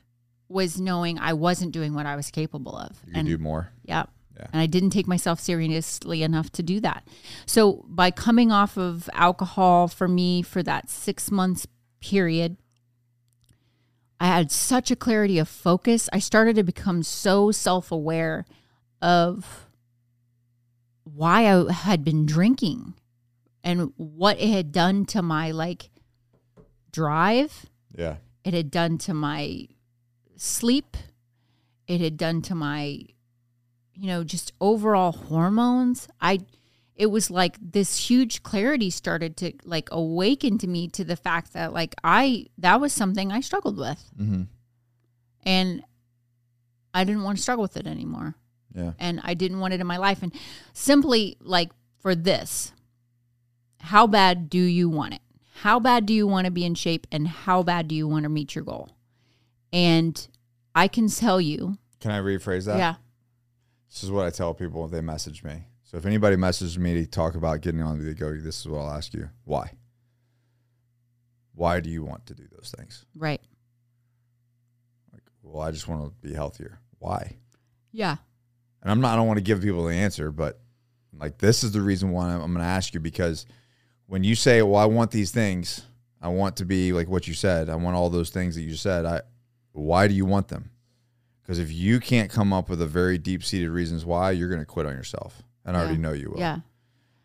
[SPEAKER 2] was knowing I wasn't doing what I was capable of.
[SPEAKER 1] you
[SPEAKER 2] and
[SPEAKER 1] do more.
[SPEAKER 2] yeah.
[SPEAKER 1] Yeah.
[SPEAKER 2] And I didn't take myself seriously enough to do that. So by coming off of alcohol for me for that six months period, I had such a clarity of focus. I started to become so self aware of why I had been drinking and what it had done to my like drive
[SPEAKER 1] Yeah,
[SPEAKER 2] it had done to my sleep it had done to my you know just overall hormones i it was like this huge clarity started to like awaken to me to the fact that like i that was something i struggled with
[SPEAKER 1] mm-hmm.
[SPEAKER 2] and i didn't want to struggle with it anymore
[SPEAKER 1] yeah,
[SPEAKER 2] and I didn't want it in my life. And simply like for this, how bad do you want it? How bad do you want to be in shape? And how bad do you want to meet your goal? And I can tell you,
[SPEAKER 1] Can I rephrase that?
[SPEAKER 2] yeah,
[SPEAKER 1] This is what I tell people when they message me. So if anybody messages me to talk about getting on the go, this is what I'll ask you: Why? Why do you want to do those things?
[SPEAKER 2] right.
[SPEAKER 1] Like, well, I just want to be healthier. Why?
[SPEAKER 2] Yeah.
[SPEAKER 1] and I'm not I don't want to give people the answer, but like this is the reason why I'm, I'm going to ask you because when you say, "Well, I want these things. I want to be like what you said. I want all those things that you said." I why do you want them? Because if you can't come up with a very deep-seated reasons why, you're going to quit on yourself. And I already know you will.
[SPEAKER 2] Yeah.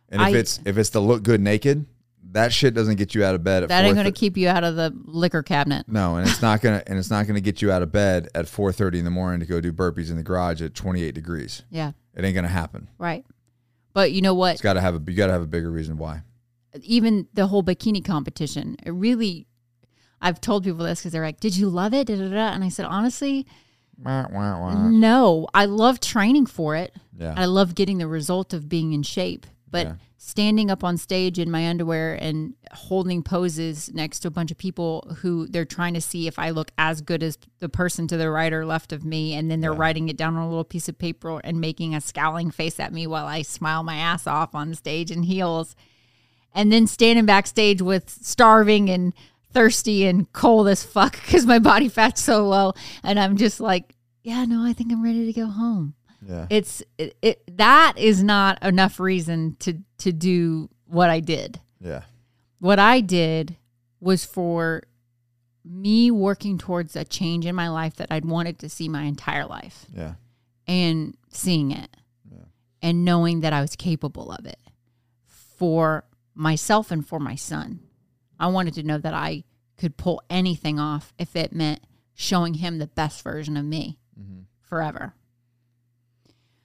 [SPEAKER 1] And if
[SPEAKER 2] I-
[SPEAKER 1] it's if it's to look good naked, that shit doesn't get you out of bed at
[SPEAKER 2] That ain't going to keep you out of the liquor cabinet.
[SPEAKER 1] no, and it's not gonna and it's not gonna get you out of bed at four thirty in the morning to go do burpees in the garage at twenty eight degrees.
[SPEAKER 2] Yeah.
[SPEAKER 1] It ain't gonna happen.
[SPEAKER 2] Right. But you know what?
[SPEAKER 1] It's got to have a you got to have a bigger reason why.
[SPEAKER 2] even the whole bikini competition, it really, I've told people this because they're like, "Did you love it?" Da, da, da. And I said, honestly,
[SPEAKER 1] Wah, wah, wah.
[SPEAKER 2] no. I love training for it.
[SPEAKER 1] Yeah,
[SPEAKER 2] I love getting the result of being in shape. But
[SPEAKER 1] Yeah.
[SPEAKER 2] standing up on stage in my underwear and holding poses next to a bunch of people who they're trying to see if I look as good as the person to the right or left of me, and then they're writing it down on a little piece of paper and making a scowling face at me while I smile my ass off on stage in heels, and then standing backstage with starving and thirsty and cold as fuck because my body fat's so low, and I'm just like, yeah, no, I think I'm ready to go home.
[SPEAKER 1] Yeah,
[SPEAKER 2] it's it, it that is not enough reason to to do what I did.
[SPEAKER 1] yeah,
[SPEAKER 2] What I did was for me working towards a change in my life that I'd wanted to see my entire life.
[SPEAKER 1] Yeah,
[SPEAKER 2] and seeing it.
[SPEAKER 1] Yeah.
[SPEAKER 2] and knowing that I was capable of it for myself and for my son. I wanted to know that I could pull anything off if it meant showing him the best version of me
[SPEAKER 1] Mm-hmm.
[SPEAKER 2] forever.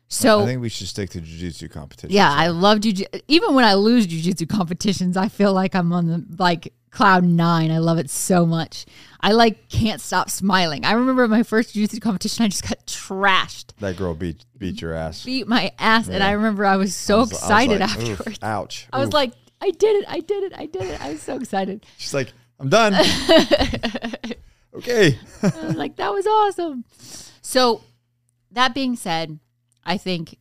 [SPEAKER 2] So
[SPEAKER 1] I think we should stick to jujitsu competition.
[SPEAKER 2] yeah, I love jiu. Even when I lose jujitsu competitions, I feel like I'm on the like cloud nine. I love it so much. I like can't stop smiling. I remember my first jiu-jitsu competition. I just got trashed,
[SPEAKER 1] that girl beat beat your ass.
[SPEAKER 2] beat my ass, and I remember I was so
[SPEAKER 1] I was- I was
[SPEAKER 2] excited
[SPEAKER 1] like,
[SPEAKER 2] afterwards.
[SPEAKER 1] ouch.
[SPEAKER 2] I was
[SPEAKER 1] Oof.
[SPEAKER 2] like, I did it! I did it! I did it! I was so excited.
[SPEAKER 1] she's like, I'm done. okay.
[SPEAKER 2] I was like, that was awesome. So, that being said, I think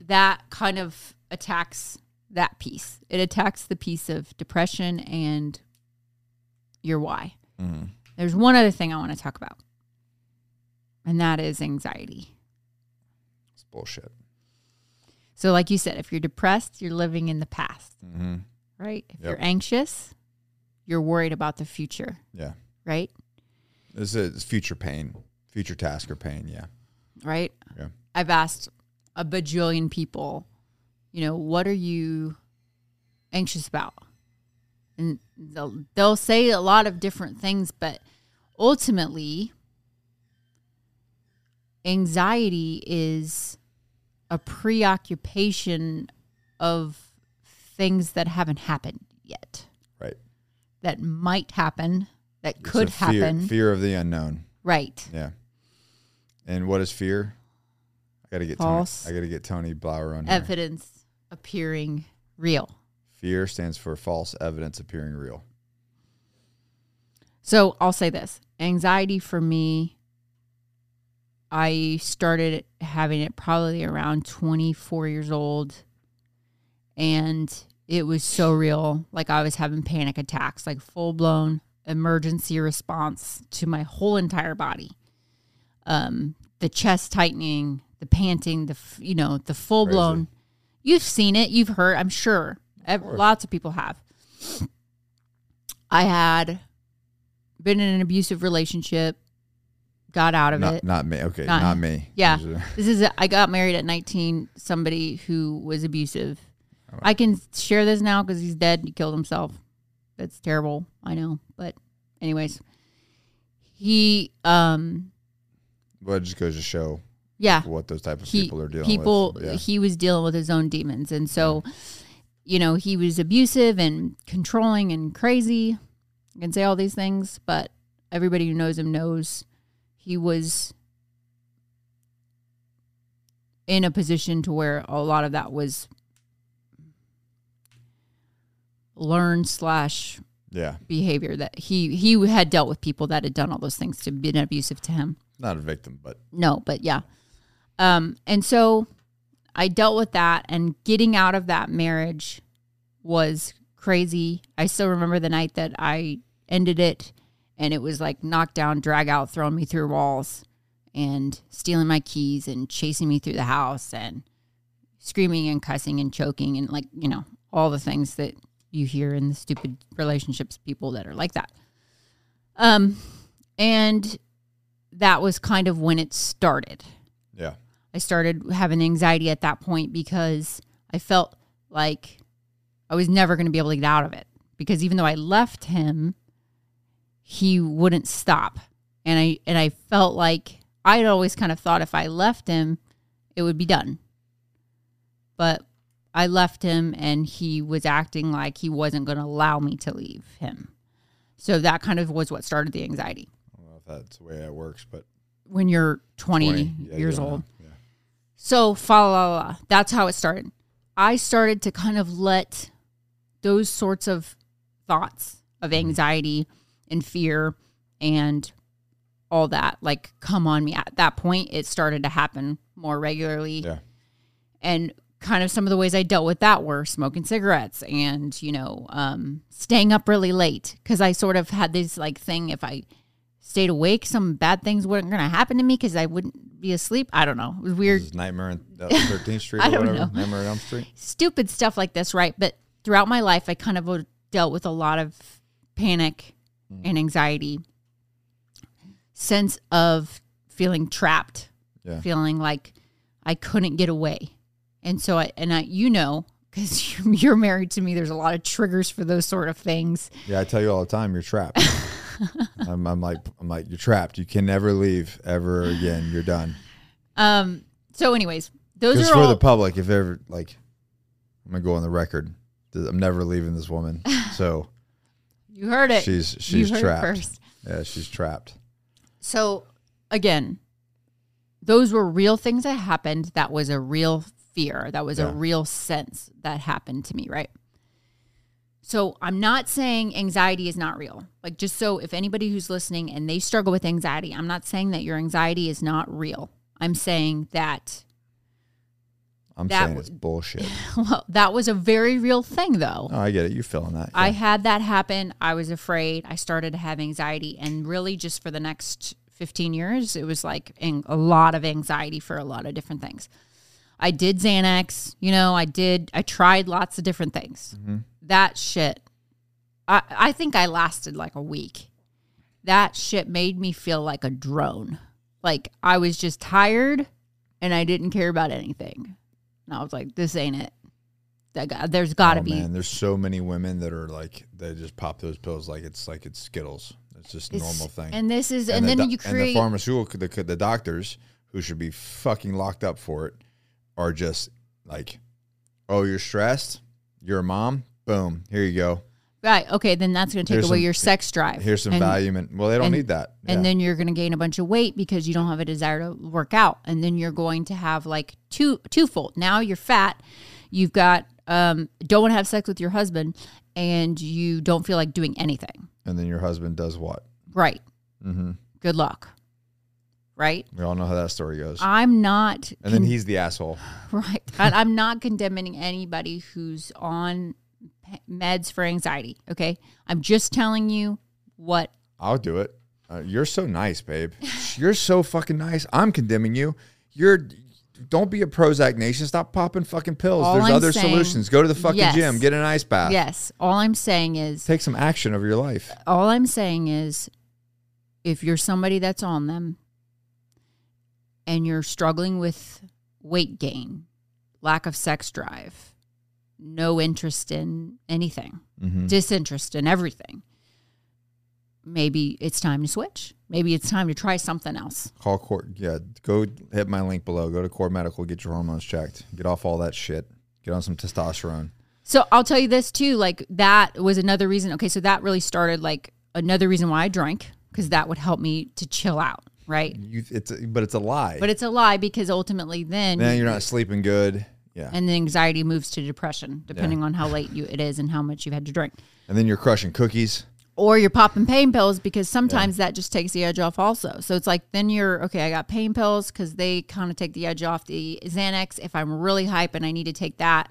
[SPEAKER 2] that kind of attacks that piece. It attacks the piece of depression and your why.
[SPEAKER 1] Mm-hmm.
[SPEAKER 2] There's one other thing I want to talk about, and that is anxiety.
[SPEAKER 1] It's bullshit.
[SPEAKER 2] So, like you said, if you're depressed, you're living in the past,
[SPEAKER 1] Mm-hmm.
[SPEAKER 2] right? If
[SPEAKER 1] Yep.
[SPEAKER 2] you're anxious, you're worried about the future,
[SPEAKER 1] Yeah.
[SPEAKER 2] right?
[SPEAKER 1] This is future pain, future task or pain. Yeah.
[SPEAKER 2] Right?
[SPEAKER 1] Yeah.
[SPEAKER 2] I've asked a bajillion people, you know, what are you anxious about? And they'll, they'll say a lot of different things, but ultimately, anxiety is a preoccupation of things that haven't happened yet,
[SPEAKER 1] Right.
[SPEAKER 2] that might happen, that
[SPEAKER 1] It's
[SPEAKER 2] could
[SPEAKER 1] fear,
[SPEAKER 2] happen.
[SPEAKER 1] Fear of the unknown.
[SPEAKER 2] Right.
[SPEAKER 1] Yeah. And what is fear? I gotta get
[SPEAKER 2] False.
[SPEAKER 1] Tony, I gotta get Tony Blauer on here.
[SPEAKER 2] Evidence appearing real.
[SPEAKER 1] Fear stands for false evidence appearing real.
[SPEAKER 2] So I'll say this anxiety for me, I started having it probably around 24 years old. And it was so real. Like I was having panic attacks, like full blown emergency response to my whole entire body. Um, the chest tightening, the panting, the, f- you know, the full blown. You've seen it, you've heard, I'm sure.
[SPEAKER 1] Course.
[SPEAKER 2] Lots of people have. I had been in an abusive relationship, got out of
[SPEAKER 1] Not,
[SPEAKER 2] it.
[SPEAKER 1] not me. Okay,
[SPEAKER 2] Not-
[SPEAKER 1] not, me.
[SPEAKER 2] yeah. This is a, I got married at 19, somebody who was abusive. I can share this now because he's dead. He killed himself. That's terrible. I know. But anyways, he, um,
[SPEAKER 1] Well, it just goes to show
[SPEAKER 2] yeah,
[SPEAKER 1] what those type of
[SPEAKER 2] he,
[SPEAKER 1] people are dealing
[SPEAKER 2] people,
[SPEAKER 1] with. Yeah.
[SPEAKER 2] he was dealing with his own demons. And so, you know, he was abusive and controlling and crazy. I can say all these things, but everybody who knows him knows he was in a position to where a lot of that was learned slash
[SPEAKER 1] yeah.
[SPEAKER 2] behavior that he he had dealt with people that had done all those things to be abusive to him
[SPEAKER 1] Not a victim, but
[SPEAKER 2] no, but yeah. Um, and so I dealt with that, and getting out of that marriage was crazy. I still remember the night that I ended it, and it was like knockdown, drag out, throwing me through walls, and stealing my keys, and chasing me through the house, and screaming and cussing and choking, and like you know all the things that you hear in the stupid relationships people that are like that. Um, and that was kind of when it started.
[SPEAKER 1] yeah.
[SPEAKER 2] I started having anxiety at that point because I felt like I was never going to be able to get out of it because even though I left him, he wouldn't stop. And I and I felt like I had always kind of thought if I left him, it would be done. But I left him and he was acting like he wasn't going to allow me to leave him. So that kind of was what started the anxiety.
[SPEAKER 1] I don't know if that's the way that works, but
[SPEAKER 2] When you're 20,
[SPEAKER 1] 20, yeah,
[SPEAKER 2] years old.
[SPEAKER 1] Yeah.
[SPEAKER 2] So, fa la la. That's how it started. I started to kind of let those sorts of thoughts of
[SPEAKER 1] Mm-hmm.
[SPEAKER 2] And fear and all that like come on me. At that point, it started to happen more regularly.
[SPEAKER 1] Yeah.
[SPEAKER 2] And kind of some of the ways I dealt with that were smoking cigarettes and, you know, um, staying up really late because I sort of had this like thing if I stayed awake, some bad things weren't going to happen to me because I wouldn't be asleep. I don't know. It was weird
[SPEAKER 1] is Nightmare on uh, 13th Street
[SPEAKER 2] I
[SPEAKER 1] or
[SPEAKER 2] don't
[SPEAKER 1] whatever.
[SPEAKER 2] know.
[SPEAKER 1] Nightmare on Elm Street.
[SPEAKER 2] stupid stuff like this, right? But throughout my life, I kind of dealt with a lot of panic and anxiety, sense of feeling trapped,
[SPEAKER 1] Yeah.
[SPEAKER 2] feeling like I couldn't get away. And so I, and I, you know, because you're married to me, there's a lot of triggers for those sort of things.
[SPEAKER 1] Yeah, I tell you all the time, you're trapped. I'm, I'm like, I'm like, you're trapped. You can never leave ever again. You're done.
[SPEAKER 2] Um, so anyways, those are
[SPEAKER 1] for
[SPEAKER 2] all
[SPEAKER 1] the public, if ever like, I'm gonna go on the record. I'm never leaving this woman. So
[SPEAKER 2] you heard it.
[SPEAKER 1] she's she's trapped. Yeah, she's trapped.
[SPEAKER 2] So again, those were real things that happened. That was a real fear. That was
[SPEAKER 1] Yeah.
[SPEAKER 2] a real sense that happened to me, right? So I'm not saying anxiety is not real. Like just so if anybody who's listening and they struggle with anxiety, I'm not saying that your anxiety is not real. I'm saying that
[SPEAKER 1] I'm
[SPEAKER 2] That
[SPEAKER 1] saying it's bullshit.
[SPEAKER 2] well, that was a very real thing though.
[SPEAKER 1] Oh, I get it. You're feeling that.
[SPEAKER 2] I had that happen. I was afraid. I started to have anxiety, and really, just for the next 15 years, it was like a lot of anxiety for a lot of different things. I did Xanax, you know, I did, I tried lots of different things. Mm-hmm. That shit, I, I think I lasted like a week. That shit made me feel like a drone. Like I was just tired and I didn't care about anything. And I was like, this ain't it. That there's got to
[SPEAKER 1] oh,
[SPEAKER 2] be
[SPEAKER 1] Man, there's so many women that are like they just pop those pills like it's like it's Skittles. It's just a
[SPEAKER 2] It's-
[SPEAKER 1] normal thing.
[SPEAKER 2] And this is, and,
[SPEAKER 1] the
[SPEAKER 2] then you
[SPEAKER 1] and
[SPEAKER 2] create.
[SPEAKER 1] the pharmaceutical the, the doctors who should be fucking locked up for it are just like, oh, you're stressed. You're a mom. Boom. Here you go.
[SPEAKER 2] Right. Okay. Then that's going to take
[SPEAKER 1] Here's
[SPEAKER 2] away
[SPEAKER 1] some-
[SPEAKER 2] your sex drive.
[SPEAKER 1] Here's some
[SPEAKER 2] and,
[SPEAKER 1] Valium. Well, they don't
[SPEAKER 2] and-
[SPEAKER 1] need that.
[SPEAKER 2] And
[SPEAKER 1] Yeah.
[SPEAKER 2] then you're going to gain a bunch of weight because you don't have a desire to work out. And then you're going to have like two, twofold. Now you're fat. You've got, um, don't want to have sex with your husband and you don't feel like doing anything.
[SPEAKER 1] and then your husband does what?
[SPEAKER 2] Right.
[SPEAKER 1] Mm-hmm.
[SPEAKER 2] Good luck. Right.
[SPEAKER 1] We all know how that story goes.
[SPEAKER 2] I'm not.
[SPEAKER 1] and then he's the asshole.
[SPEAKER 2] Right. And I'm not condemning anybody who's on meds for anxiety. Okay. I'm just telling you what
[SPEAKER 1] I'll do it. Uh, you're so nice, babe. You're so fucking nice. I'm condemning you. You're. Don't be a Prozac nation. Stop popping fucking pills.
[SPEAKER 2] All
[SPEAKER 1] There's
[SPEAKER 2] I'm
[SPEAKER 1] other
[SPEAKER 2] saying-
[SPEAKER 1] solutions. Go to the fucking
[SPEAKER 2] Yes.
[SPEAKER 1] gym. Get an ice bath.
[SPEAKER 2] Yes. All I'm saying is,
[SPEAKER 1] Take some action over your life.
[SPEAKER 2] all I'm saying is, if you're somebody that's on them and you're struggling with weight gain, lack of sex drive, no interest in anything,
[SPEAKER 1] Mm-hmm.
[SPEAKER 2] disinterest in everything, maybe it's time to switch. Maybe it's time to try something else.
[SPEAKER 1] Call court. Yeah, go hit my link below. Go to Core Medical. Get your hormones checked. Get off all that shit. Get on some testosterone.
[SPEAKER 2] So I'll tell you this too. Like that was another reason. Okay, so that really started like another reason why I drank because that would help me to chill out, right?
[SPEAKER 1] You, it's a, but it's a lie.
[SPEAKER 2] But it's a lie because ultimately then
[SPEAKER 1] then you're not sleeping good. Yeah,
[SPEAKER 2] and the anxiety moves to depression depending on how late you it is and how much you've had to drink.
[SPEAKER 1] and then you're crushing cookies.
[SPEAKER 2] Or you're popping pain pills because sometimes that just takes the edge off also. So it's like then you're okay, I got pain pills because they kind of take the edge off the Xanax. If I'm really hype and I need to take that,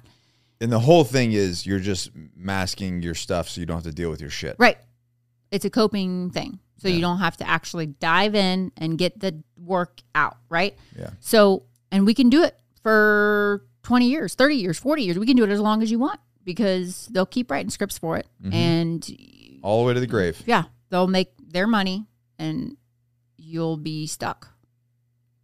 [SPEAKER 1] And the whole thing is you're just masking your stuff so you don't have to deal with your shit.
[SPEAKER 2] Right. It's a coping thing. So you don't have to actually dive in and get the work out, right?
[SPEAKER 1] Yeah.
[SPEAKER 2] So, and we can do it for 20 years, 30 years, 40 years. We can do it as long as you want because they'll keep writing scripts for it.
[SPEAKER 1] Mm-hmm.
[SPEAKER 2] And
[SPEAKER 1] All the way to the grave.
[SPEAKER 2] yeah, they'll make their money and you'll be stuck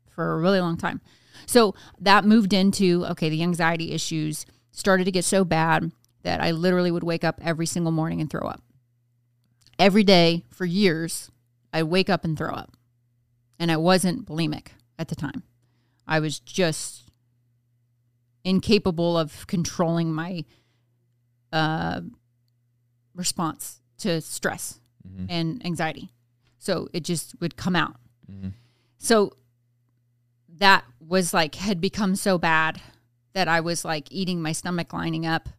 [SPEAKER 2] for a really long time. So that moved into okay, the anxiety issues started to get so bad that I literally would wake up every single morning and throw up. Every day for years, I'd wake up and throw up. And I wasn't bulimic at the time. I was just incapable of controlling my uh, response to stress
[SPEAKER 1] Mhm.
[SPEAKER 2] and anxiety. So it just would come out.
[SPEAKER 1] Mhm.
[SPEAKER 2] So that was like had become so bad that I was like eating my stomach lining up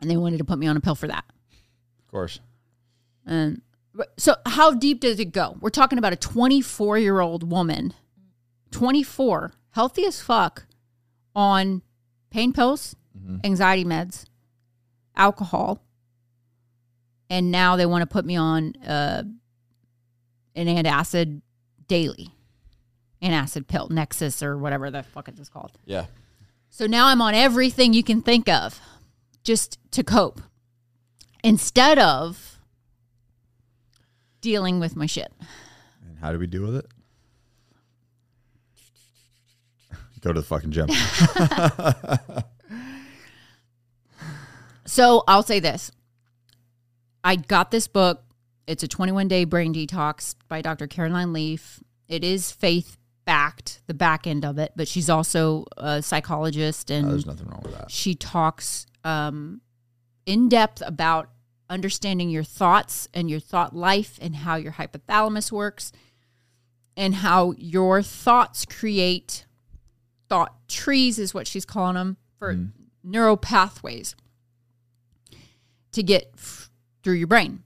[SPEAKER 2] and they wanted to put me on a pill for that.
[SPEAKER 1] Of course.
[SPEAKER 2] And so how deep does it go? We're talking about a 24 year old woman, 24, healthy as fuck, on pain pills,
[SPEAKER 1] Mhm.
[SPEAKER 2] anxiety meds, alcohol, and now they want to put me on uh, an antacid daily, antacid pill, Nexus or whatever the fuck it is called.
[SPEAKER 1] Yeah.
[SPEAKER 2] So now I'm on everything you can think of just to cope instead of dealing with my shit.
[SPEAKER 1] And how do we deal with it? Go to the fucking gym.
[SPEAKER 2] So I'll say this I got this book. It's a 21 day brain detox by Dr. Caroline Leaf. It is faith backed the back end of it, but she's also a psychologist and
[SPEAKER 1] Uh, there's nothing wrong with that.
[SPEAKER 2] she talks um, in depth about understanding your thoughts and your thought life and how your hypothalamus works and how your thoughts create thought trees is what she's calling them for mm-hmm. neural pathways to get f- through your brain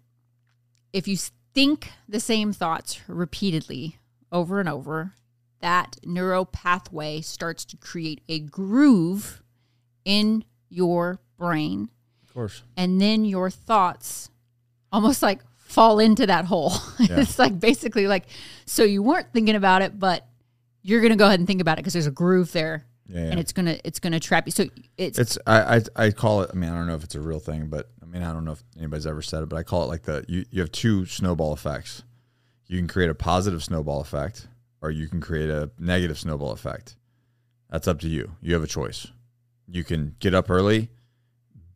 [SPEAKER 2] if you think the same thoughts repeatedly over and over that neural pathway starts to create a groove in your brain
[SPEAKER 1] Of course.
[SPEAKER 2] and then your thoughts almost like fall into that hole.
[SPEAKER 1] Yeah.
[SPEAKER 2] it's like basically like so you weren't thinking about it, but you're gonna go ahead and think about it because there's a groove there,
[SPEAKER 1] Yeah, yeah.
[SPEAKER 2] and it's gonna it's gonna trap you. So it's,
[SPEAKER 1] It's I, I I call it. I mean, I don't know if it's a real thing, but I mean, I don't know if anybody's ever said it, but I call it like the you you have two snowball effects. You can create a positive snowball effect, or you can create a negative snowball effect. That's up to you. You have a choice. You can get up early,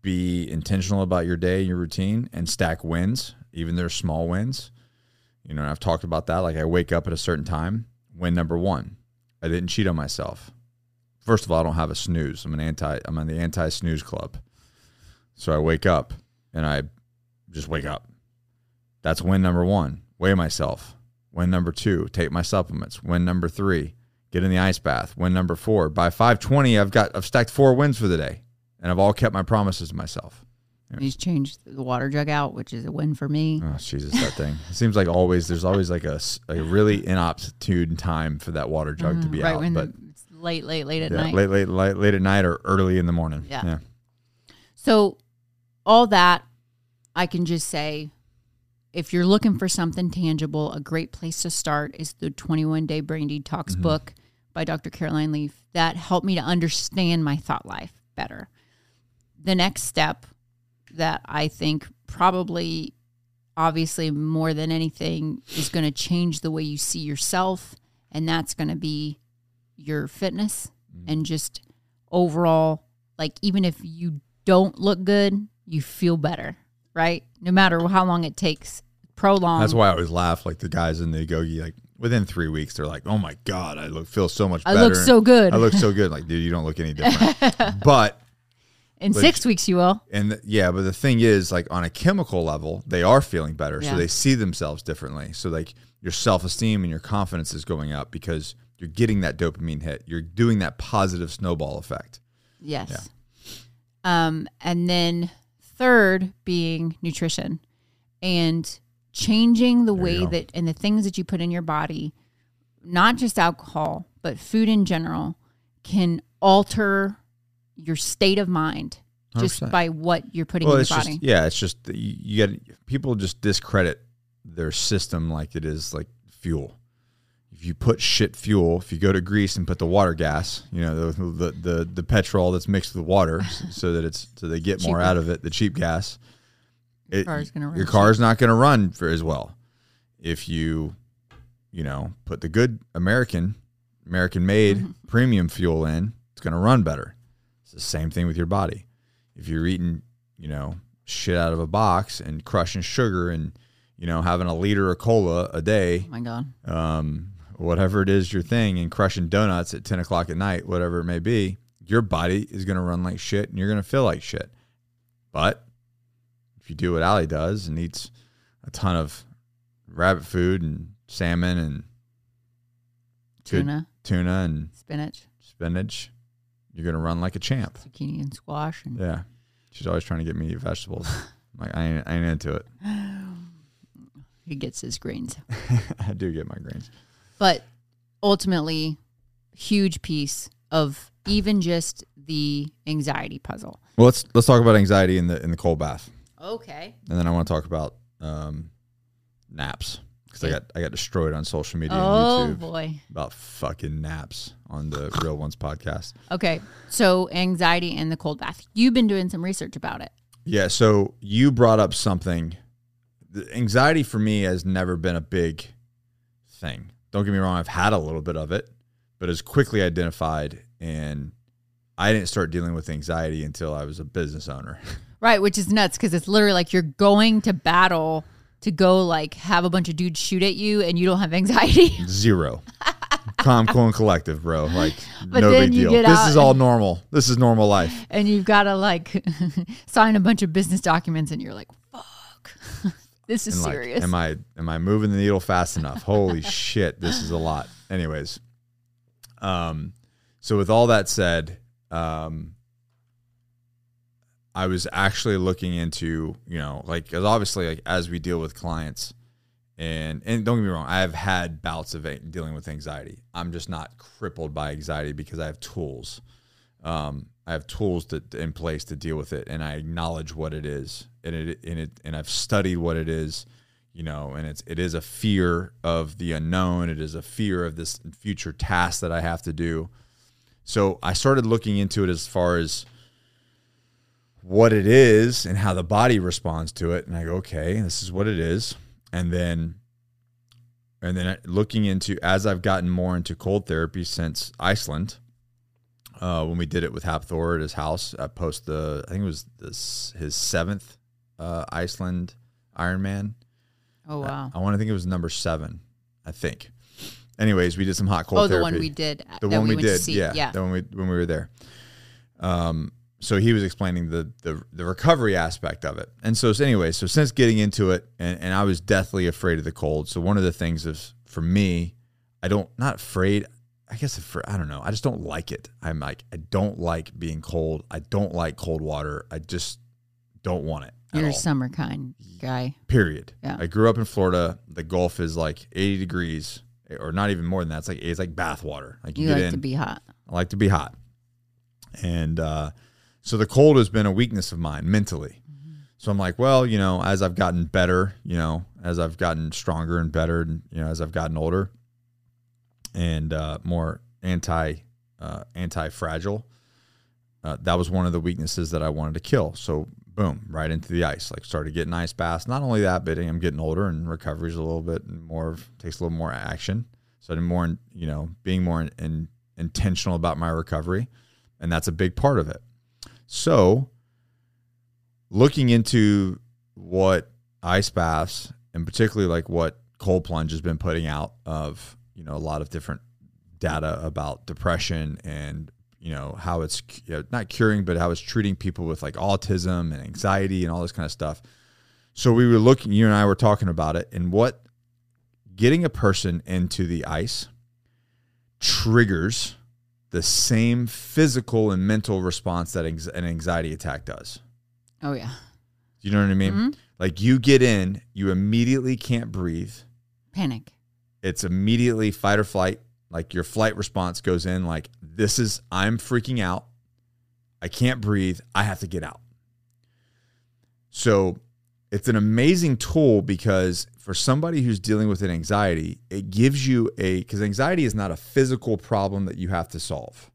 [SPEAKER 1] be intentional about your day, your routine, and stack wins, even their small wins. You know, and I've talked about that. Like I wake up at a certain time. Win number one, I didn't cheat on myself. First of all, I don't have a snooze. I'm an anti. I'm on the anti snooze club. So I wake up and I just wake up. That's win number one. Weigh myself. Win number two. Take my supplements. Win number three. Get in the ice bath. Win number four. By five twenty, I've got I've stacked four wins for the day, and I've all kept my promises to myself.
[SPEAKER 2] He's changed the water jug out, which is a win for me.
[SPEAKER 1] Oh Jesus, that thing! It seems like always there's always like a, a really inopportune time for that water jug to be
[SPEAKER 2] Mm, right
[SPEAKER 1] out,
[SPEAKER 2] when
[SPEAKER 1] but
[SPEAKER 2] it's late, late, late at
[SPEAKER 1] yeah,
[SPEAKER 2] night.
[SPEAKER 1] late, late, late, late at night or early in the morning.
[SPEAKER 2] Yeah.
[SPEAKER 1] yeah.
[SPEAKER 2] So, all that, I can just say, if you're looking for something tangible, a great place to start is the 21 Day Brain Detox
[SPEAKER 1] Mm-hmm.
[SPEAKER 2] book by Dr. Caroline Leaf. That helped me to understand my thought life better. The next step that I think probably, obviously, more than anything, is going to change the way you see yourself, and that's going to be your fitness
[SPEAKER 1] Mm-hmm.
[SPEAKER 2] and just overall like even if you don't look good you feel better right no matter how long it takes prolong
[SPEAKER 1] That's why I always laugh. Like the guys in the Agoge, like within three weeks, they're like, "Oh my god, I look feel so much better.
[SPEAKER 2] i
[SPEAKER 1] better.
[SPEAKER 2] look so good
[SPEAKER 1] I look so good." Like, dude, you don't look any different. but
[SPEAKER 2] in six weeks you will
[SPEAKER 1] and th- yeah, but the thing is, like on a chemical level, they are feeling better,
[SPEAKER 2] Yeah.
[SPEAKER 1] so they see themselves differently. So like your self esteem and your confidence is going up because you're getting that dopamine hit. You're doing that positive snowball effect.
[SPEAKER 2] yes um and then third being nutrition and changing the
[SPEAKER 1] There
[SPEAKER 2] way that and the things that you put in your body not just alcohol but food in general can alter your state of mind just
[SPEAKER 1] 100%.
[SPEAKER 2] by what you're putting
[SPEAKER 1] Well,
[SPEAKER 2] in your body.
[SPEAKER 1] just yeah, it's just you, you get people just discredit their system like it is like fuel. If you put shit fuel, if you go to Greece and put the water gas, you know the the the, the petrol that's mixed with water, so that it's so they get more out of it, the cheap gas. It,
[SPEAKER 2] car's gonna run
[SPEAKER 1] your
[SPEAKER 2] cheap.
[SPEAKER 1] car's not going to run for as well. If you, you know, put the good American, American made
[SPEAKER 2] Mm-hmm.
[SPEAKER 1] premium fuel in, it's going to run better. It's the same thing with your body. If you're eating, you know, shit out of a box and crushing sugar and, you know, having a liter of cola a day,
[SPEAKER 2] Oh my god.
[SPEAKER 1] um, whatever it is your thing, and crushing donuts at 10 o'clock at night, whatever it may be, your body is going to run like shit and you're going to feel like shit. But if you do what Allie does and eats a ton of rabbit food and salmon and
[SPEAKER 2] Tuna,
[SPEAKER 1] tuna and
[SPEAKER 2] spinach,
[SPEAKER 1] spinach, you're going to run like a champ.
[SPEAKER 2] zucchini, and squash. And
[SPEAKER 1] Yeah. She's always trying to get me to eat vegetables. Like, I ain't, I ain't into it.
[SPEAKER 2] he gets his greens.
[SPEAKER 1] I do get my greens.
[SPEAKER 2] But ultimately, huge piece of even just the anxiety puzzle.
[SPEAKER 1] Well, let's let's talk about anxiety in the in the cold bath.
[SPEAKER 2] Okay.
[SPEAKER 1] and then I want to talk about um, naps because I got I got destroyed on social media
[SPEAKER 2] Oh
[SPEAKER 1] and YouTube
[SPEAKER 2] boy.
[SPEAKER 1] about fucking naps on the Real Ones podcast.
[SPEAKER 2] Okay. So anxiety and the cold bath. You've been doing some research about it.
[SPEAKER 1] Yeah, so you brought up something. The anxiety for me has never been a big thing. Don't get me wrong, I've had a little bit of it, but it's quickly identified and I didn't start dealing with anxiety until I was a business owner.
[SPEAKER 2] Right, which is nuts because it's literally like you're going to battle to go like have a bunch of dudes shoot at you and you don't have anxiety.
[SPEAKER 1] Zero. calm, cool, and collective, bro. Like
[SPEAKER 2] But
[SPEAKER 1] no big deal. This is all normal. This is normal life.
[SPEAKER 2] and you've got to like sign a bunch of business documents, and you're like, "Fuck, this is
[SPEAKER 1] And like,
[SPEAKER 2] serious."
[SPEAKER 1] am I am I moving the needle fast enough? Holy shit, this is a lot. Anyways, um, so with all that said, um, I was actually looking into you know like because obviously like as we deal with clients, and and don't get me wrong, I have had bouts of dealing with anxiety. I'm just not crippled by anxiety because I have tools. Um, I have tools to, in place to deal with it, and I acknowledge what it is, and it and it and I've studied what it is, you know, and it's it is a fear of the unknown. It is a fear of this future task that I have to do. So I started looking into it as far as what it is and how the body responds to it, and I go, okay, this is what it is, and then and then looking into as I've gotten more into cold therapy since Iceland uh, when we did it with Hafthor at his house. I post the I think it was this his seventh uh, Iceland Ironman.
[SPEAKER 2] oh wow!
[SPEAKER 1] I, want to think it was number seven. I think. Anyways, we did some hot cold
[SPEAKER 2] oh, the
[SPEAKER 1] therapy.
[SPEAKER 2] one we did.
[SPEAKER 1] the
[SPEAKER 2] that
[SPEAKER 1] one we,
[SPEAKER 2] went to
[SPEAKER 1] did,
[SPEAKER 2] see.
[SPEAKER 1] yeah,
[SPEAKER 2] yeah.
[SPEAKER 1] the one we when we were there. Um, so he was explaining the the the recovery aspect of it, and so, so anyway, so since getting into it, and, and I was deathly afraid of the cold. So one of the things is for me, I don't not afraid. I guess for I don't know. I just don't like it. I'm like I don't like being cold. I don't like cold water. I just don't want it.
[SPEAKER 2] You're a summer kind guy.
[SPEAKER 1] period.
[SPEAKER 2] Yeah.
[SPEAKER 1] I grew up in Florida. The Gulf is like 80 degrees, or not even more than that. It's like it's like bath water. Like you,
[SPEAKER 2] You like
[SPEAKER 1] in.
[SPEAKER 2] to be hot.
[SPEAKER 1] I like to be hot, and uh, so the cold has been a weakness of mine mentally. So I'm like, well, you know, as I've gotten better, you know, as I've gotten stronger and better, and you know, as I've gotten older, and uh, more anti uh, anti fragile, uh, that was one of the weaknesses that I wanted to kill. So boom, right into the ice. Like started getting ice baths. Not only that, but I'm getting older and recovery's a little bit more of, takes a little more action. So I'm more, you know, being more in, in, intentional about my recovery, and that's a big part of it. So looking into what ice baths and particularly like what cold plunge has been putting out of you know a lot of different data about depression and you know how it's you know, not curing but how it's treating people with like autism and anxiety and all this kind of stuff. So we were looking you and i were talking about it and what getting a person into the ice triggers the same physical and mental response that an anxiety attack does
[SPEAKER 2] Oh yeah.
[SPEAKER 1] you know what i mean
[SPEAKER 2] Mhm.
[SPEAKER 1] like you get in you immediately can't breathe
[SPEAKER 2] Panic.
[SPEAKER 1] it's immediately fight or flight. Like your flight response goes in like this is I'm freaking out. I can't breathe. I have to get out. So it's an amazing tool because for somebody who's dealing with an anxiety, it gives you a because anxiety is not a physical problem that you have to solve.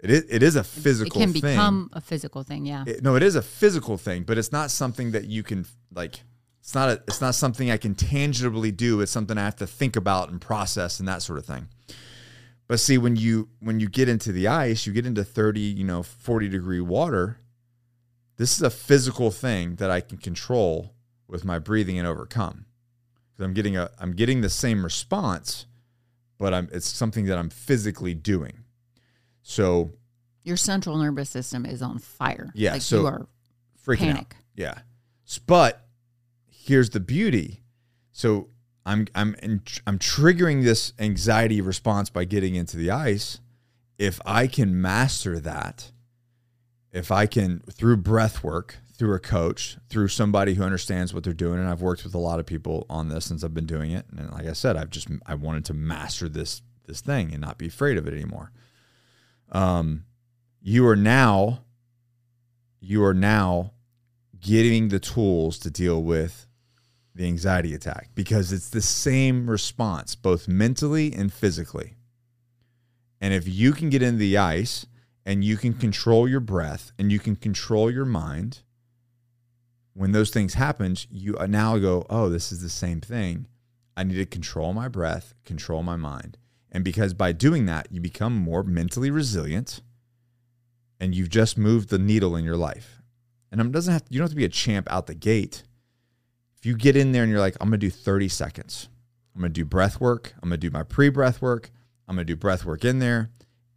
[SPEAKER 1] It is it is a physical thing.
[SPEAKER 2] it can
[SPEAKER 1] thing.
[SPEAKER 2] become a physical thing. Yeah.
[SPEAKER 1] It- no, it is a physical thing, but it's not something that you can like. It's not a. It's not something I can tangibly do. It's something I have to think about and process and that sort of thing. But see, when you when you get into the ice, you get into thirty, you know, forty degree water. This is a physical thing that I can control with my breathing and overcome. Because I'm getting a I'm getting the same response, but I'm it's something that I'm physically doing. So
[SPEAKER 2] Your central nervous system is on fire.
[SPEAKER 1] Yeah,
[SPEAKER 2] Like
[SPEAKER 1] so-
[SPEAKER 2] you are
[SPEAKER 1] freaking out.
[SPEAKER 2] panic.
[SPEAKER 1] Yeah. But here's the beauty. So I'm I'm in, I'm triggering this anxiety response by getting into the ice. If I can master that, if I can through breath work, through a coach, through somebody who understands what they're doing, and I've worked with a lot of people on this since I've been doing it. And like I said, I've just I wanted to master this this thing and not be afraid of it anymore. Um, you are now you are now getting the tools to deal with the anxiety attack because it's the same response, both mentally and physically. And if you can get in the ice and you can control your breath and you can control your mind, when those things happen, you uh, now go, oh, this is the same thing. I need to control my breath, control my mind. And because by doing that, you become more mentally resilient and you've just moved the needle in your life. And it doesn't have you don't have to be a champ out the gate. If you get in there and you're like, I'm gonna do 30 seconds. I'm gonna do breath work. I'm gonna do my pre-breath work. I'm to do breath work in there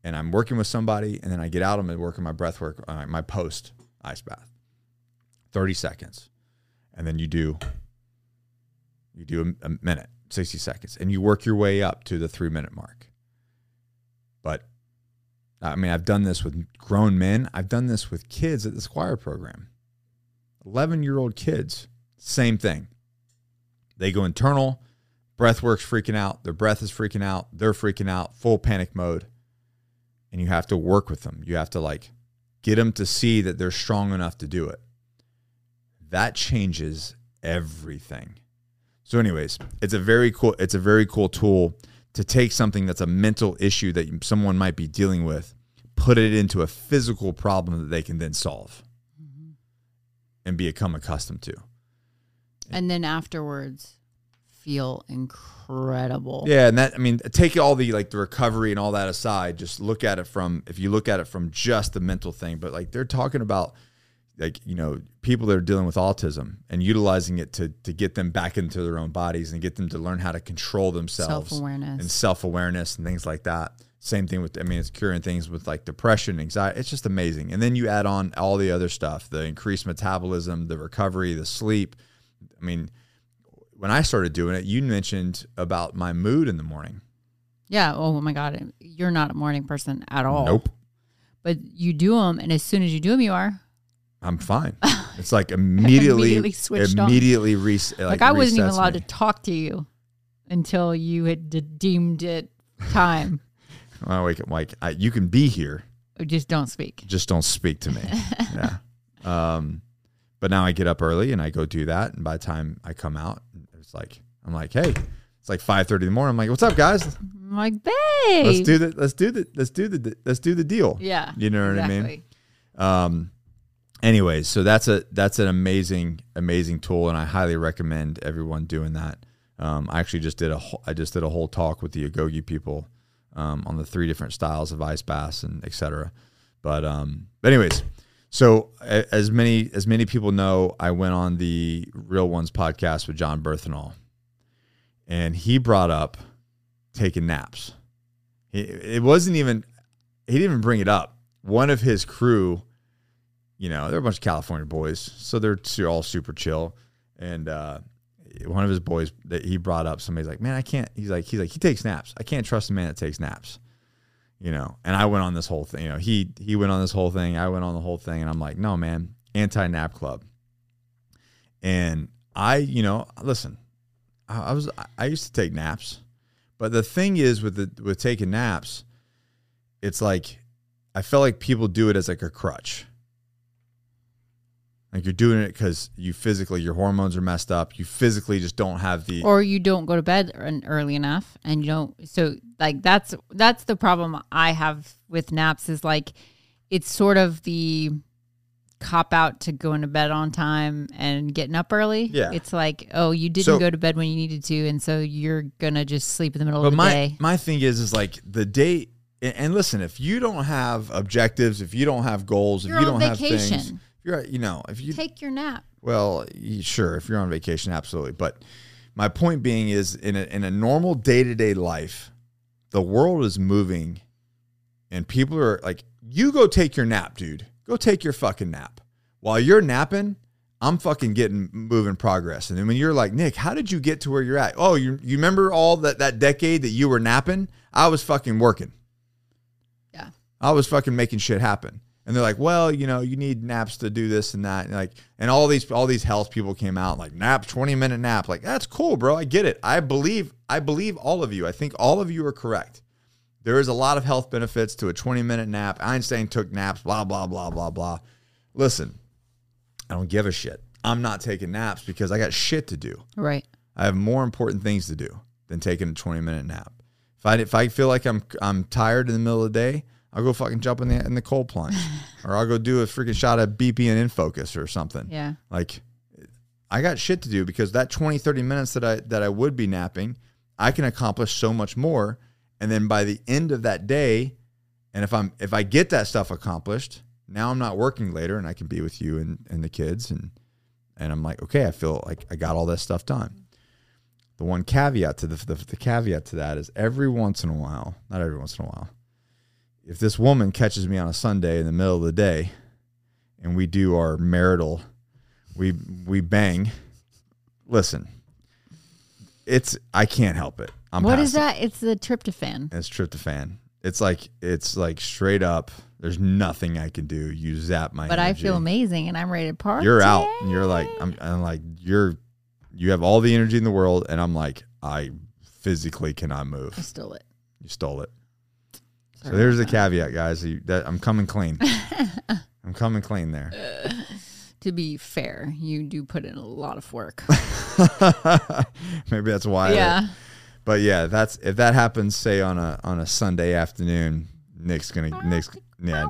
[SPEAKER 1] and I'm working with somebody and then I get out, I'm going to work on my breath work, uh, my post ice bath. 30 seconds. And then you do you do a, a minute, 60 seconds and you work your way up to the 3 minute mark. But I mean, I've done this with grown men. I've done this with kids at the Squire program. 11 year old kids, same thing. They go internal, breath work's freaking out, their breath is freaking out, they're freaking out, full panic mode. And you have to work with them. You have to like get them to see that they're strong enough to do it. That changes everything. So, anyways, it's a very cool, it's a very cool tool to take something that's a mental issue that someone might be dealing with, put it into a physical problem that they can then solve mm-hmm. and become accustomed to.
[SPEAKER 2] And then afterwards, feel incredible.
[SPEAKER 1] Yeah, and that I mean, take all the like the recovery and all that aside. Just look at it from if you look at it from just the mental thing, but like they're talking about like you know people that are dealing with autism and utilizing it to to get them back into their own bodies and get them to learn how to control themselves
[SPEAKER 2] self-awareness
[SPEAKER 1] and self-awareness and things like that same thing with i mean it's curing things with like depression anxiety it's just amazing and then you add on all the other stuff the increased metabolism the recovery the sleep i mean when i started doing it you mentioned about my mood in the morning
[SPEAKER 2] yeah oh my god you're not a morning person at all
[SPEAKER 1] nope
[SPEAKER 2] but you do them and as soon as you do them you are
[SPEAKER 1] I'm fine. It's like immediately, immediately switched immediately re-
[SPEAKER 2] like, like I wasn't even allowed me. to talk to you until you had de- deemed it time.
[SPEAKER 1] well, wait, Mike, I, you can be here.
[SPEAKER 2] Just don't speak.
[SPEAKER 1] Just don't speak to me. yeah. Um, but now I get up early and I go do that, and by the time I come out, like I'm like, hey, it's like five thirty in the morning. I'm like, what's up, guys?
[SPEAKER 2] I'm like, babe,
[SPEAKER 1] let's do the let's do the let's do the let's do the deal.
[SPEAKER 2] Yeah,
[SPEAKER 1] you know what exactly. I mean. Um, anyways, so that's a that's an amazing amazing tool, and I highly recommend everyone doing that. Um, I actually just did a I just did a whole talk with the Agoge people um, on the three different styles of ice baths and etc. But um, but anyways, so as many as many people know, I went on the Real Ones podcast with Jon Bernthal, and he brought up taking naps. He, it wasn't even he didn't even bring it up. One of his crew you know, they're a bunch of California boys, so they're all super chill. And uh, one of his boys that he brought up, somebody's like, "Man, I can't." He's like, "He's like, he takes naps. I can't trust a man that takes naps." You know, and I went on this whole thing. You know, he he went on this whole thing. I went on the whole thing, and I'm like, "No, man, anti nap club." And I, you know, listen, I, was I used to take naps, but the thing is with the with taking naps, it's like I felt like people do it as like a crutch like you're doing it because you physically, your hormones are messed up. You physically just don't have the,
[SPEAKER 2] or you don't go to bed er, early enough, and you don't. So like that's that's the problem I have with naps is like it's sort of the cop out to going to bed on time and getting up early.
[SPEAKER 1] Yeah,
[SPEAKER 2] it's like oh you didn't so, go to bed when you needed to, and so you're gonna just sleep in the middle of the
[SPEAKER 1] my,
[SPEAKER 2] day.
[SPEAKER 1] My thing is is like the day. And listen, if you don't have objectives, if you don't have goals,
[SPEAKER 2] you're
[SPEAKER 1] if you don't
[SPEAKER 2] vacation.
[SPEAKER 1] have things, you're you know if you
[SPEAKER 2] take your nap.
[SPEAKER 1] Well, sure, if you're on vacation, absolutely. But my point being is, in a, in a normal day to day life, the world is moving, and people are like, "You go take your nap, dude. Go take your fucking nap." While you're napping, I'm fucking getting moving progress. And then when you're like, Nick, how did you get to where you're at? Oh, you you remember all that that decade that you were napping? I was fucking working.
[SPEAKER 2] Yeah.
[SPEAKER 1] I was fucking making shit happen and they're like, well, you know, you need naps to do this and that, and like, and all these all these health people came out like nap, twenty minute nap, like that's cool, bro. I get it. I believe I believe all of you. I think all of you are correct. There is a lot of health benefits to a twenty minute nap. Einstein took naps, blah blah blah blah blah. Listen, I don't give a shit. I'm not taking naps because I got shit to do.
[SPEAKER 2] Right.
[SPEAKER 1] I have more important things to do than taking a twenty minute nap. If I if I feel like I'm I'm tired in the middle of the day I'll go fucking jump in the in the cold plunge, or I'll go do a freaking shot of BP and Infocus or something.
[SPEAKER 2] Yeah.
[SPEAKER 1] Like, I got shit to do because that 20, 30 minutes that I that I would be napping, I can accomplish so much more. And then by the end of that day, and if I'm if I get that stuff accomplished, now I'm not working later, and I can be with you and and the kids, and and I'm like, okay, I feel like I got all that stuff done. the one caveat to the, the the caveat to that is every once in a while, not every once in a while, if this woman catches me on a Sunday in the middle of the day, and we do our marital, we we bang. Listen, it's I can't help it. I'm
[SPEAKER 2] What is that? It's the tryptophan.
[SPEAKER 1] It's tryptophan. It's like it's like straight up. There's nothing I can do. You zap my.
[SPEAKER 2] But I feel amazing and I'm ready to party.
[SPEAKER 1] You're out, and you're like I'm. I'm like you're. You have all the energy in the world, and I'm like I physically cannot
[SPEAKER 2] I
[SPEAKER 1] move.
[SPEAKER 2] stole it.
[SPEAKER 1] You stole it. So there's the caveat, guys. You, that I'm coming clean. I'm coming clean there.
[SPEAKER 2] To be fair, you do put in a lot of work.
[SPEAKER 1] Maybe that's why. I-
[SPEAKER 2] yeah.
[SPEAKER 1] but yeah, that's if that happens, say on a on a Sunday afternoon, Nick's gonna Nick's yeah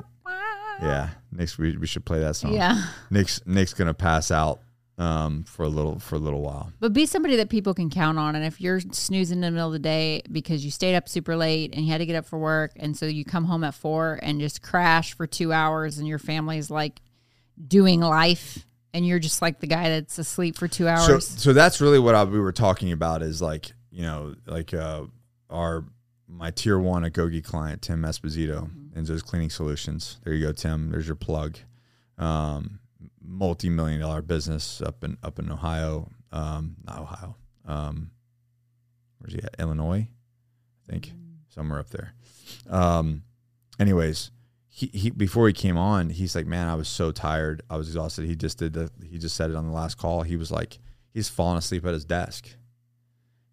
[SPEAKER 1] yeah Nick's we, we should play that song.
[SPEAKER 2] Yeah.
[SPEAKER 1] Nick's Nick's gonna pass out um for a little for a little while.
[SPEAKER 2] But be somebody that people can count on. And if you're snoozing in the middle of the day because you stayed up super late and you had to get up for work, and so you come home at four and just crash for two hours, and your family's like doing life, and you're just like the guy that's asleep for two hours.
[SPEAKER 1] so that's really what I, we were talking about is like you know like uh our my tier one Agoge client Tim Esposito and those Cleaning Solutions. There you go, Tim. There's your plug. Um, multi million dollar business up in up in Ohio. Um, not Ohio. Um, where's he at? Illinois, I think somewhere up there. Um, anyways, he, he before he came on, he's like, man, I was so tired, I was exhausted. He just did the he just said it on the last call. He was like, he's falling asleep at his desk.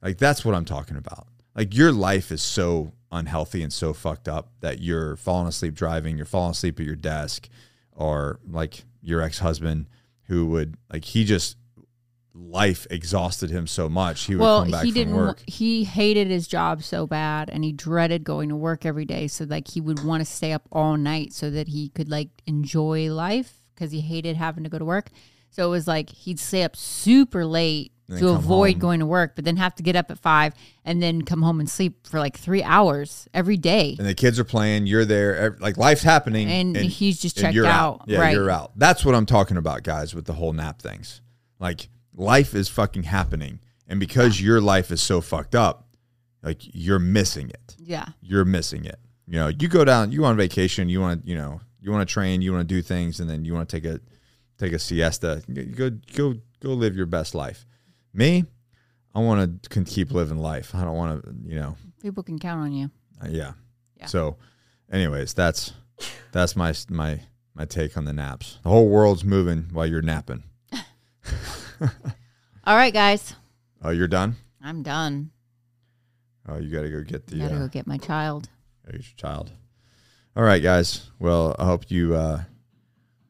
[SPEAKER 1] Like that's what I'm talking about. Like your life is so unhealthy and so fucked up that you're falling asleep driving, you're falling asleep at your desk, or like your ex husband who would like he just life exhausted him so much he would
[SPEAKER 2] well,
[SPEAKER 1] come back
[SPEAKER 2] he
[SPEAKER 1] from
[SPEAKER 2] didn't.
[SPEAKER 1] work.
[SPEAKER 2] He hated his job so bad, and he dreaded going to work every day. So like he would want to stay up all night so that he could like enjoy life because he hated having to go to work. So it was like he'd stay up super late to avoid
[SPEAKER 1] home.
[SPEAKER 2] going to work, but then have to get up at five and then come home and sleep for like three hours every day.
[SPEAKER 1] and the kids are playing. You're there, like life's happening,
[SPEAKER 2] And he's just
[SPEAKER 1] and
[SPEAKER 2] checked
[SPEAKER 1] you're
[SPEAKER 2] out,
[SPEAKER 1] Yeah,
[SPEAKER 2] right.
[SPEAKER 1] you're out. That's what I'm talking about, guys, with the whole nap things. Like life is fucking happening, and because your life is so fucked up, like you're missing it.
[SPEAKER 2] Yeah.
[SPEAKER 1] You're missing it. You know, you go down, you on vacation, you want to, you know, you want to train, you want to do things, and then you want to take a take a siesta. Go go go live your best life. Me, I want to keep living life. I don't want to, you know,
[SPEAKER 2] People can count on you.
[SPEAKER 1] uh, yeah.
[SPEAKER 2] Yeah.
[SPEAKER 1] So, anyways, that's that's my my my take on the naps. The whole world's moving while you're napping.
[SPEAKER 2] All right, guys.
[SPEAKER 1] Oh, you're done.
[SPEAKER 2] I'm done.
[SPEAKER 1] Oh, you got to go get the
[SPEAKER 2] Gotta
[SPEAKER 1] uh,
[SPEAKER 2] go get my child.
[SPEAKER 1] get your child. All right, guys. Well, I hope you. Uh,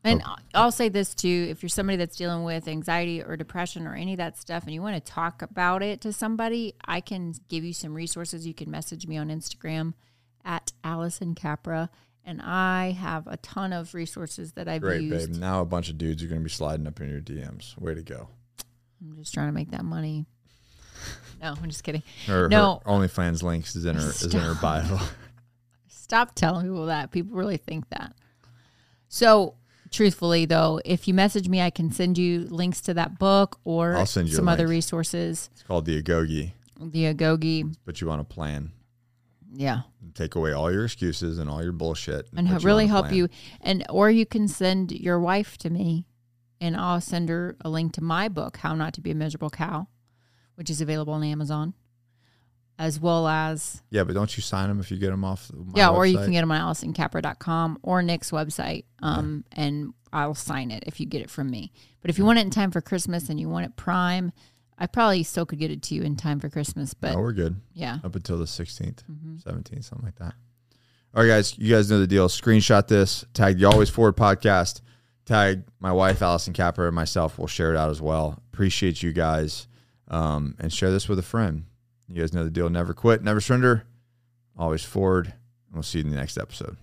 [SPEAKER 2] And I'll say this too: if you're somebody that's dealing with anxiety or depression or any of that stuff, and you want to talk about it to somebody, I can give you some resources. You can message me on Instagram at Alison Capra, and I have a ton of resources that I've
[SPEAKER 1] great,
[SPEAKER 2] used.
[SPEAKER 1] babe. Now a bunch of dudes are going to be sliding up in your DMs. Way to go.
[SPEAKER 2] I'm just trying to make that money. No, I'm just kidding.
[SPEAKER 1] Her,
[SPEAKER 2] No.
[SPEAKER 1] her OnlyFans links is in her is in her bio.
[SPEAKER 2] Stop telling people that. People really think that. So, truthfully, though, if you message me, I can send you links to that book or
[SPEAKER 1] I'll send you
[SPEAKER 2] some other resources.
[SPEAKER 1] It's called the Agoge.
[SPEAKER 2] The Agoge.
[SPEAKER 1] Put you on a plan.
[SPEAKER 2] Yeah.
[SPEAKER 1] Take away all your excuses and all your bullshit,
[SPEAKER 2] and
[SPEAKER 1] you
[SPEAKER 2] really help
[SPEAKER 1] plan.
[SPEAKER 2] you and or you can send your wife to me and i'll send her a link to my book how not to be a miserable cow which is available on amazon as well as
[SPEAKER 1] Yeah, but don't you sign them if you get them off? My
[SPEAKER 2] yeah or you can get them on alisoncapra.com or nick's website um, and i'll sign it if you get it from me but if you want it in time for christmas and you want it prime i probably still could get it to you in time for christmas but
[SPEAKER 1] no, we're good.
[SPEAKER 2] yeah
[SPEAKER 1] up until the 16th,
[SPEAKER 2] Mhm.
[SPEAKER 1] 17th, something like that. All right, guys, you guys know the deal. Screenshot this, tag the Always Forward podcast, tag my wife, Alison Capra, and myself. We'll share it out as well. Appreciate you guys. Um, and share this with a friend. You guys know the deal. Never quit, never surrender, always forward. And we'll see you in the next episode.